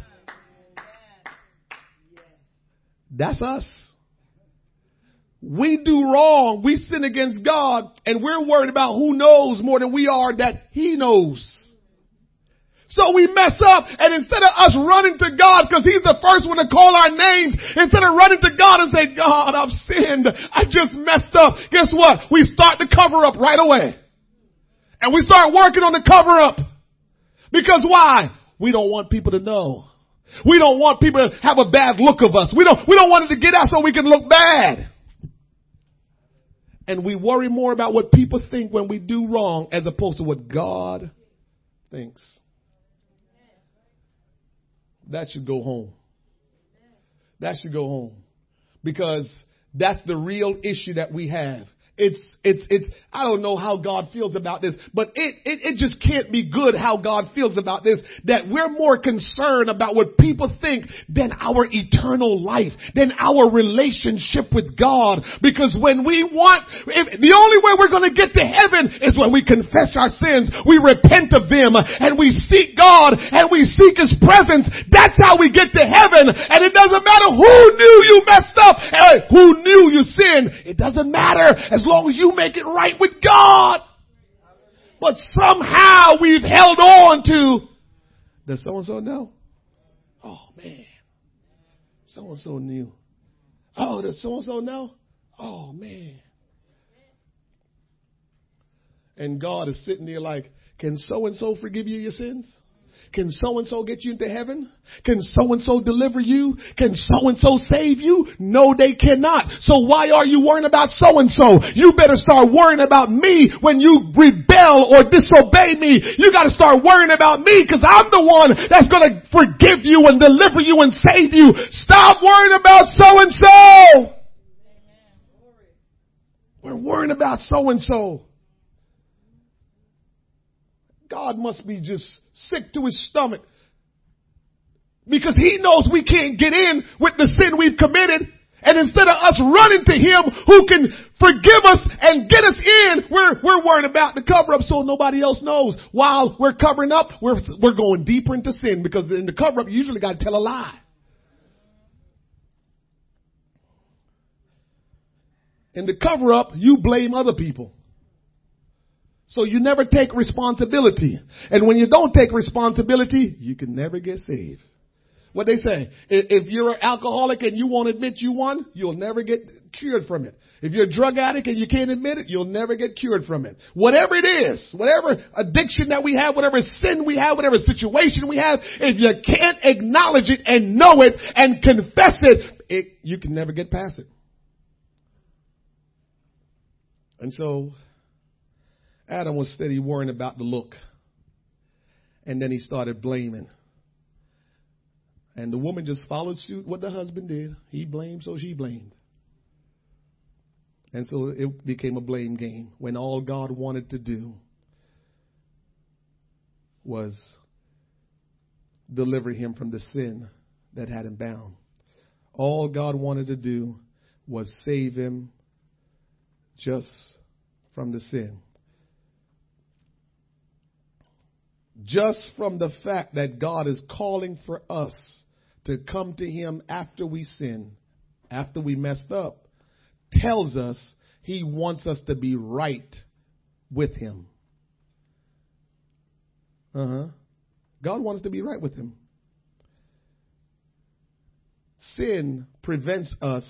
That's us. We do wrong. We sin against God and we're worried about who knows more than we are that he knows. So we mess up and instead of us running to God because he's the first one to call our names, instead of running to God and say, God, I've sinned. I just messed up. Guess what? We start the cover up right away. And we start working on the cover up. Because why? We don't want people to know. We don't want people to have a bad look of us. We don't, we don't want it to get out so we can look bad. And we worry more about what people think when we do wrong as opposed to what God thinks. That should go home. That should go home. Because that's the real issue that we have. It's, it's, it's, I don't know how God feels about this, but it, it, it just can't be good how God feels about this, that we're more concerned about what people think than our eternal life, than our relationship with God. Because when we want, if, the only way we're gonna get to heaven is when we confess our sins, we repent of them, and we seek God, and we seek His presence. That's how we get to heaven, and it doesn't matter who knew you messed up, who knew you sinned. It doesn't matter as long as you make it right with God. But somehow we've held on to, does so and so know? Oh man. So and so knew. Oh, does so and so know? Oh man. And God is sitting there like, can so and so forgive you your sins? Can so and so get you into heaven? Can so and so deliver you? Can so and so save you? No, they cannot. So why are you worrying about so and so? You better start worrying about me when you rebel or disobey me. You gotta start worrying about me because I'm the one that's gonna forgive you and deliver you and save you. Stop worrying about so and so. We're worrying about so and so. God must be just sick to his stomach. Because he knows we can't get in with the sin we've committed. And instead of us running to him who can forgive us and get us in, we're, we're worried about the cover up so nobody else knows. While we're covering up, we're, we're going deeper into sin because in the cover up, you usually got to tell a lie. In the cover up, you blame other people. So you never take responsibility. And when you don't take responsibility, you can never get saved. What they say, if you're an alcoholic and you won't admit you won, you'll never get cured from it. If you're a drug addict and you can't admit it, you'll never get cured from it. Whatever it is, whatever addiction that we have, whatever sin we have, whatever situation we have, if you can't acknowledge it and know it and confess it, it you can never get past it. And so Adam was steady worrying about the look. And then he started blaming. And the woman just followed suit what the husband did. He blamed, so she blamed. And so it became a blame game when all God wanted to do was deliver him from the sin that had him bound. All God wanted to do was save him just from the sin. Just from the fact that God is calling for us to come to Him after we sin, after we messed up, tells us He wants us to be right with Him. Uh huh. God wants to be right with Him. Sin prevents us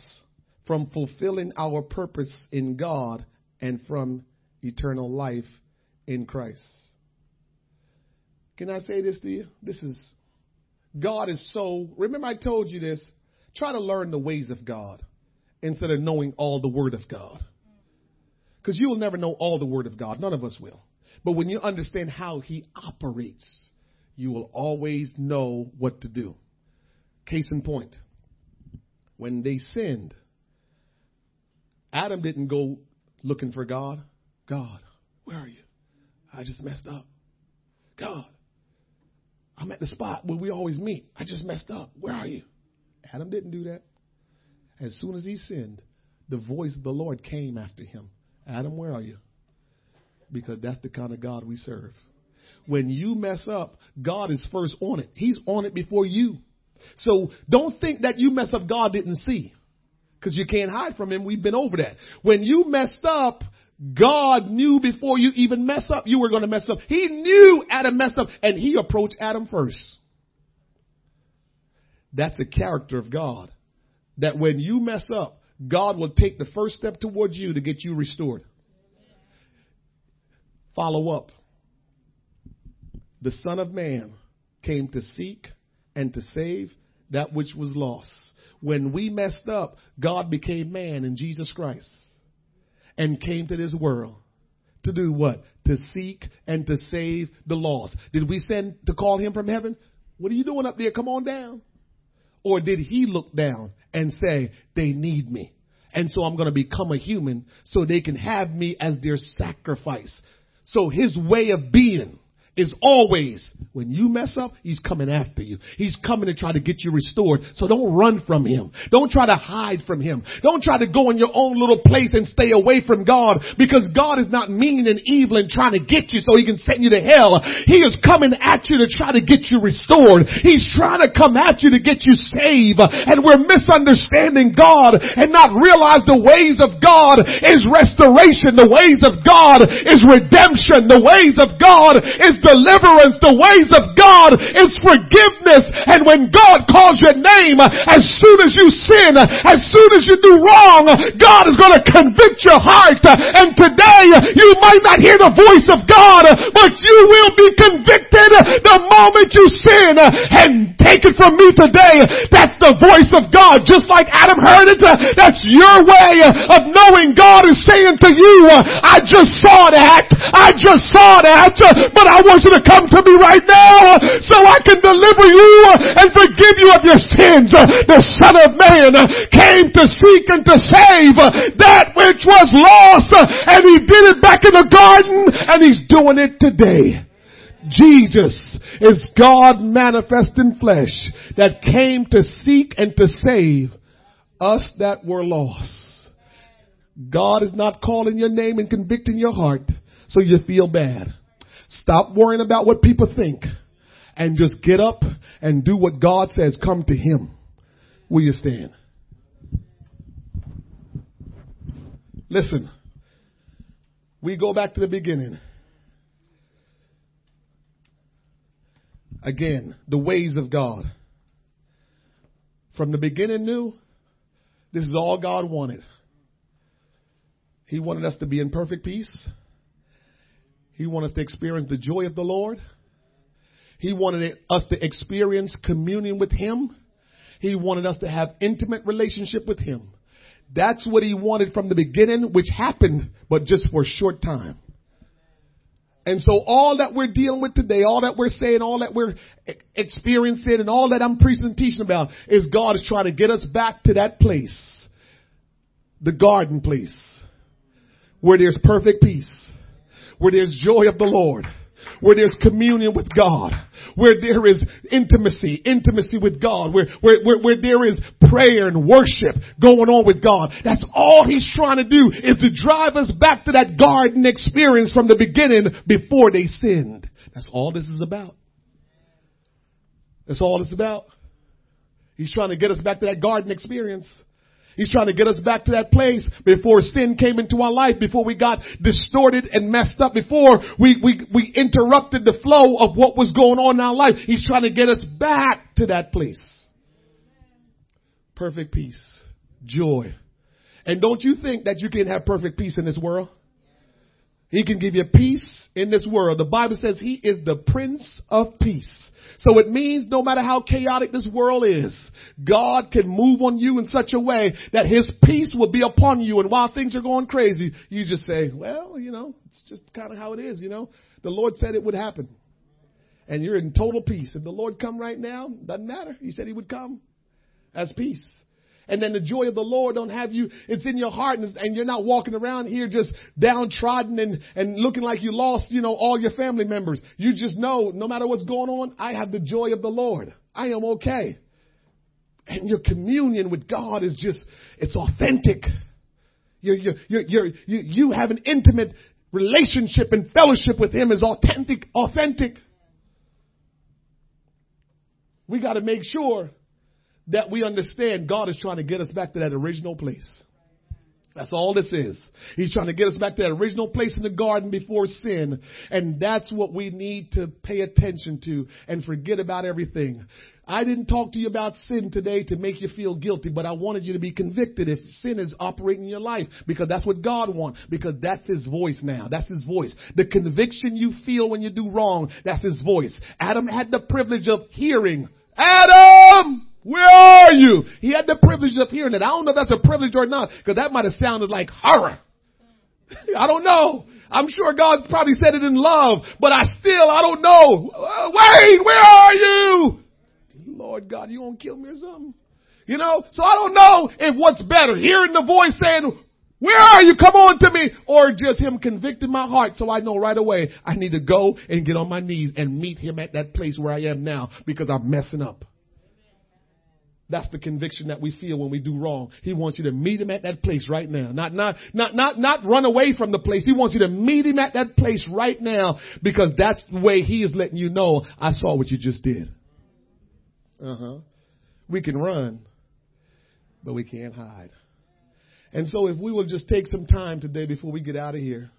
from fulfilling our purpose in God and from eternal life in Christ. Can I say this to you? This is, God is so, remember I told you this, try to learn the ways of God instead of knowing all the Word of God. Because you will never know all the Word of God. None of us will. But when you understand how He operates, you will always know what to do. Case in point, when they sinned, Adam didn't go looking for God. God, where are you? I just messed up. God, I'm at the spot where we always meet. I just messed up. Where are you? Adam didn't do that. As soon as he sinned, the voice of the Lord came after him. Adam, where are you? Because that's the kind of God we serve. When you mess up, God is first on it. He's on it before you. So don't think that you mess up, God didn't see. Because you can't hide from him. We've been over that. When you messed up, God knew before you even mess up, you were going to mess up. He knew Adam messed up and he approached Adam first. That's a character of God. That when you mess up, God will take the first step towards you to get you restored. Follow up. The Son of Man came to seek and to save that which was lost. When we messed up, God became man in Jesus Christ and came to this world to do what? To seek and to save the lost. Did we send to call him from heaven? What are you doing up there? Come on down. Or did he look down and say, they need me? And so I'm going to become a human so they can have me as their sacrifice. So his way of being is always when you mess up, he's coming after you. He's coming to try to get you restored. So don't run from him. Don't try to hide from him. Don't try to go in your own little place and stay away from God because God is not mean and evil and trying to get you so he can send you to hell. He is coming at you to try to get you restored. He's trying to come at you to get you saved and we're misunderstanding God and not realize the ways of God is restoration. The ways of God is redemption. The ways of God is deliverance, the ways of God is forgiveness. And when God calls your name, as soon as you sin, as soon as you do wrong, God is going to convict your heart. And today you might not hear the voice of God, but you will be convicted the moment you sin. And take it from me today, that's the voice of God. Just like Adam heard it, that's your way of knowing God is saying to you, I just saw that. I just saw that, but I want want you to come to me right now so I can deliver you and forgive you of your sins. The Son of Man came to seek and to save that which was lost and he did it back in the garden and he's doing it today. Jesus is God manifest in flesh that came to seek and to save us that were lost. God is not calling your name and convicting your heart so you feel bad. Stop worrying about what people think and just get up and do what God says. Come to Him. Will you stand? Listen, we go back to the beginning. Again, the ways of God. From the beginning knew this is all God wanted. He wanted us to be in perfect peace. He wanted us to experience the joy of the Lord. He wanted us to experience communion with Him. He wanted us to have intimate relationship with Him. That's what He wanted from the beginning, which happened, but just for a short time. And so all that we're dealing with today, all that we're saying, all that we're experiencing, and all that I'm preaching and teaching about is God is trying to get us back to that place. The garden place. Where there's perfect peace where there's joy of the Lord, where there's communion with God, where there is intimacy, intimacy with God, where, where, where, where, there is prayer and worship going on with God. That's all he's trying to do is to drive us back to that garden experience from the beginning before they sinned. That's all this is about. That's all it's about. He's trying to get us back to that garden experience. He's trying to get us back to that place before sin came into our life, before we got distorted and messed up, before we, we, we interrupted the flow of what was going on in our life. He's trying to get us back to that place. Perfect peace. Joy. And don't you think that you can have perfect peace in this world? He can give you peace in this world. The Bible says he is the Prince of Peace. So it means no matter how chaotic this world is, God can move on you in such a way that His peace will be upon you. And while things are going crazy, you just say, well, you know, it's just kind of how it is, you know. The Lord said it would happen. And you're in total peace. If the Lord come right now, doesn't matter. He said He would come as peace. And then the joy of the Lord don't have you, it's in your heart and, and, you're not walking around here just downtrodden and, and looking like you lost, you know, all your family members. You just know no matter what's going on, I have the joy of the Lord. I am okay. And your communion with God is just, it's authentic. You, you, you, you, you, you have an intimate relationship and fellowship with Him is authentic, authentic. We got to make sure that we understand God is trying to get us back to that original place. That's all this is. He's trying to get us back to that original place in the garden before sin. And that's what we need to pay attention to and forget about everything. I didn't talk to you about sin today to make you feel guilty, but I wanted you to be convicted if sin is operating in your life because that's what God wants because that's His voice now. That's His voice. The conviction you feel when you do wrong, that's His voice. Adam had the privilege of hearing. Adam! Where are you? He had the privilege of hearing it. I don't know if that's a privilege or not, because that might have sounded like horror. (laughs) I don't know. I'm sure God probably said it in love, but I still, I don't know. Uh, wait, where are you? Lord God, you gonna kill me or something? You know, so I don't know if what's better, hearing the voice saying, where are you? Come on to me. Or just him convicting my heart so I know right away I need to go and get on my knees and meet him at that place where I am now because I'm messing up. That's the conviction that we feel when we do wrong. He wants you to meet him at that place right now. Not, not, not, not, not run away from the place. He wants you to meet him at that place right now because that's the way he is letting you know, I saw what you just did. Uh huh. We can run, but we can't hide. And so if we will just take some time today before we get out of here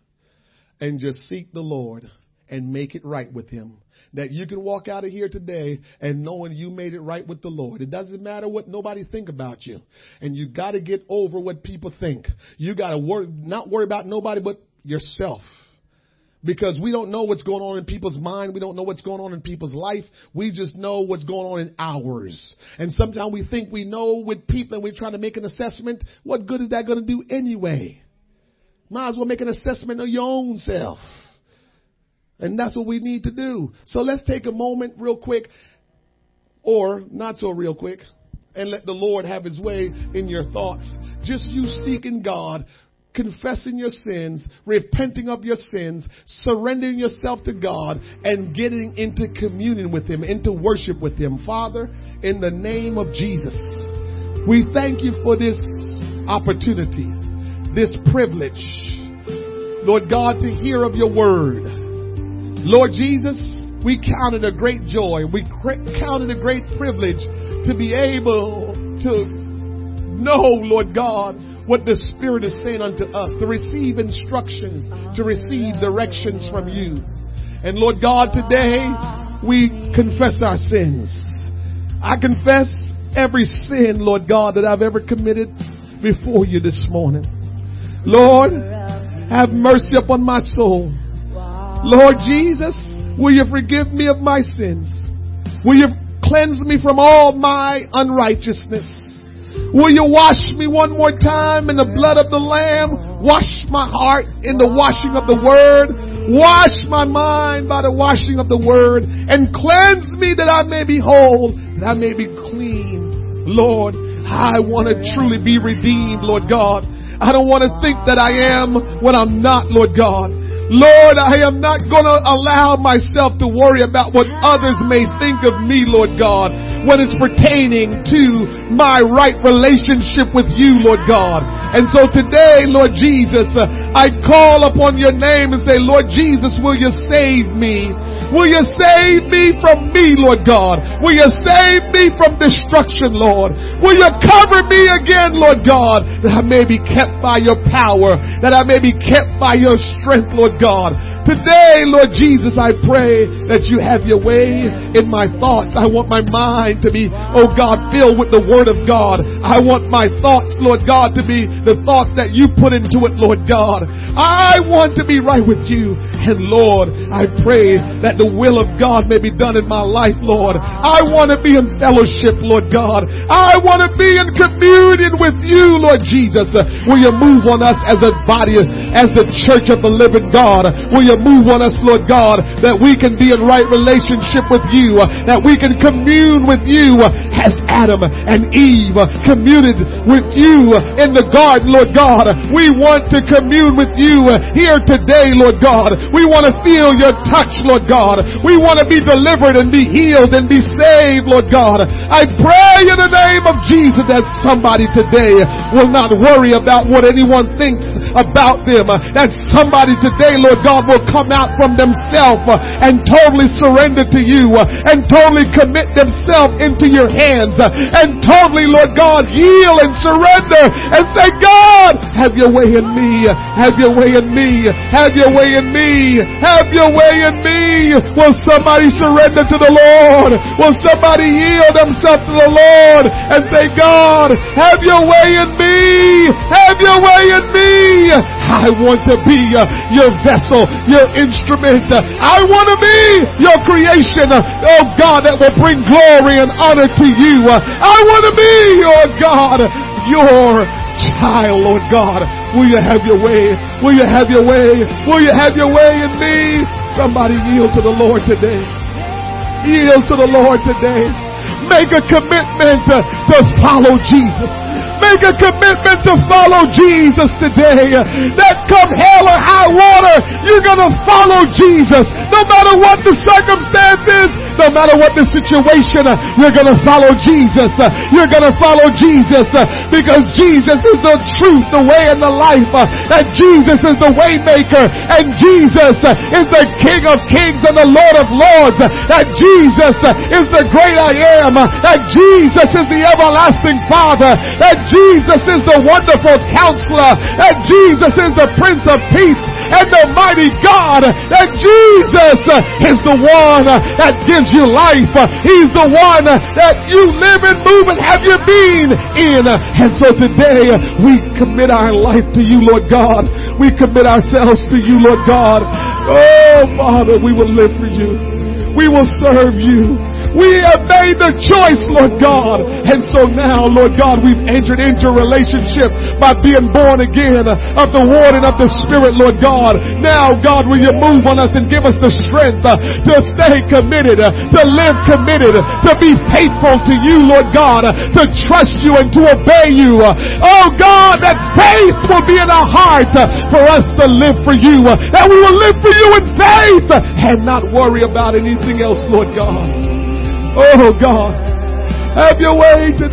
and just seek the Lord and make it right with him that you can walk out of here today and knowing you made it right with the Lord. It doesn't matter what nobody think about you. And you got to get over what people think. You got to worry, not worry about nobody but yourself. Because we don't know what's going on in people's mind. We don't know what's going on in people's life. We just know what's going on in ours. And sometimes we think we know with people and we're trying to make an assessment. What good is that going to do anyway? Might as well make an assessment of your own self. And that's what we need to do. So let's take a moment real quick, or not so real quick, and let the Lord have his way in your thoughts. Just you seeking God, confessing your sins, repenting of your sins, surrendering yourself to God, and getting into communion with him, into worship with him. Father, in the name of Jesus, we thank you for this opportunity, this privilege, Lord God, to hear of your word. Lord Jesus, we count it a great joy. We count it a great privilege to be able to know, Lord God, what the Spirit is saying unto us, to receive instructions, to receive directions from you. And Lord God, today we confess our sins. I confess every sin, Lord God, that I've ever committed before you this morning. Lord, have mercy upon my soul. Lord Jesus, will you forgive me of my sins? Will you cleanse me from all my unrighteousness? Will you wash me one more time in the blood of the Lamb? Wash my heart in the washing of the Word. Wash my mind by the washing of the Word and cleanse me that I may be whole, that I may be clean. Lord, I want to truly be redeemed, Lord God. I don't want to think that I am when I'm not, Lord God. Lord, I am not going to allow myself to worry about what others may think of me, Lord God, when it's pertaining to my right relationship with you, Lord God. And so today, Lord Jesus, uh, I call upon your name and say, Lord Jesus, will you save me? Will you save me from me, Lord God? Will you save me from destruction, Lord? Will you cover me again, Lord God, that I may be kept by your power, that I may be kept by your strength, Lord God. Today, Lord Jesus, I pray that you have your way in my thoughts. I want my mind to be, oh God, filled with the Word of God. I want my thoughts, Lord God, to be the thoughts that you put into it, Lord God. I want to be right with you. And Lord, I pray that the will of God may be done in my life, Lord. I want to be in fellowship, Lord God. I want to be in communion with you, Lord Jesus. Will you move on us as a body, as the church of the living God? Will you move on us, Lord God, that we can be in right relationship with you, that we can commune with you as Adam and Eve communed with you in the garden, Lord God. We want to commune with you here today, Lord God. We want to feel your touch, Lord God. We want to be delivered and be healed and be saved, Lord God. I pray in the name of Jesus that somebody today will not worry about what anyone thinks about them. That somebody today, Lord God, will come out from themselves and totally surrender to you and totally commit themselves into your hands uh, and totally, Lord God, yield and surrender and say, God, have your way in me, have your way in me, have your way in me, have your way in me. Will somebody surrender to the Lord? Will somebody yield themselves to the Lord and say, God, have your way in me, have your way in me. I want to be uh, your vessel, your instrument. I want to be your creation. Oh God, that will bring glory and honor to you. I want to be your God, your child, Lord God. Will you have your way? Will you have your way? Will you have your way in me? Somebody yield to the Lord today. Yield to the Lord today. make a commitment to follow Jesus. Make a commitment to follow Jesus today. That come hell or high water, you're gonna follow Jesus. No matter what the circumstances, no matter what the situation, you're gonna follow Jesus. You're gonna follow Jesus because Jesus is the truth, the way, and the life. And Jesus is the way maker. And Jesus is the King of kings and the Lord of lords. And Jesus is the great I am. And Jesus is the everlasting Father. And Jesus is the wonderful counselor. And Jesus is the Prince of Peace and the mighty God. And Jesus is the one that gives you life. He's the one that you live and move and have your being in. And so today we commit our life to you, Lord God. We commit ourselves to you, Lord God. Oh, Father, we will live for you. We will serve you. We have made the choice, Lord God. And so now, Lord God, we've entered into relationship by being born again of the water and of the Spirit, Lord God. Now, God, will you move on us and give us the strength uh, to stay committed, uh, to live committed, to be faithful to you, Lord God, uh, to trust you and to obey you. Oh God, that faith will be in our heart for us to live for you, that we will live for you in faith and not worry about anything else, Lord God. Oh God, have your way today.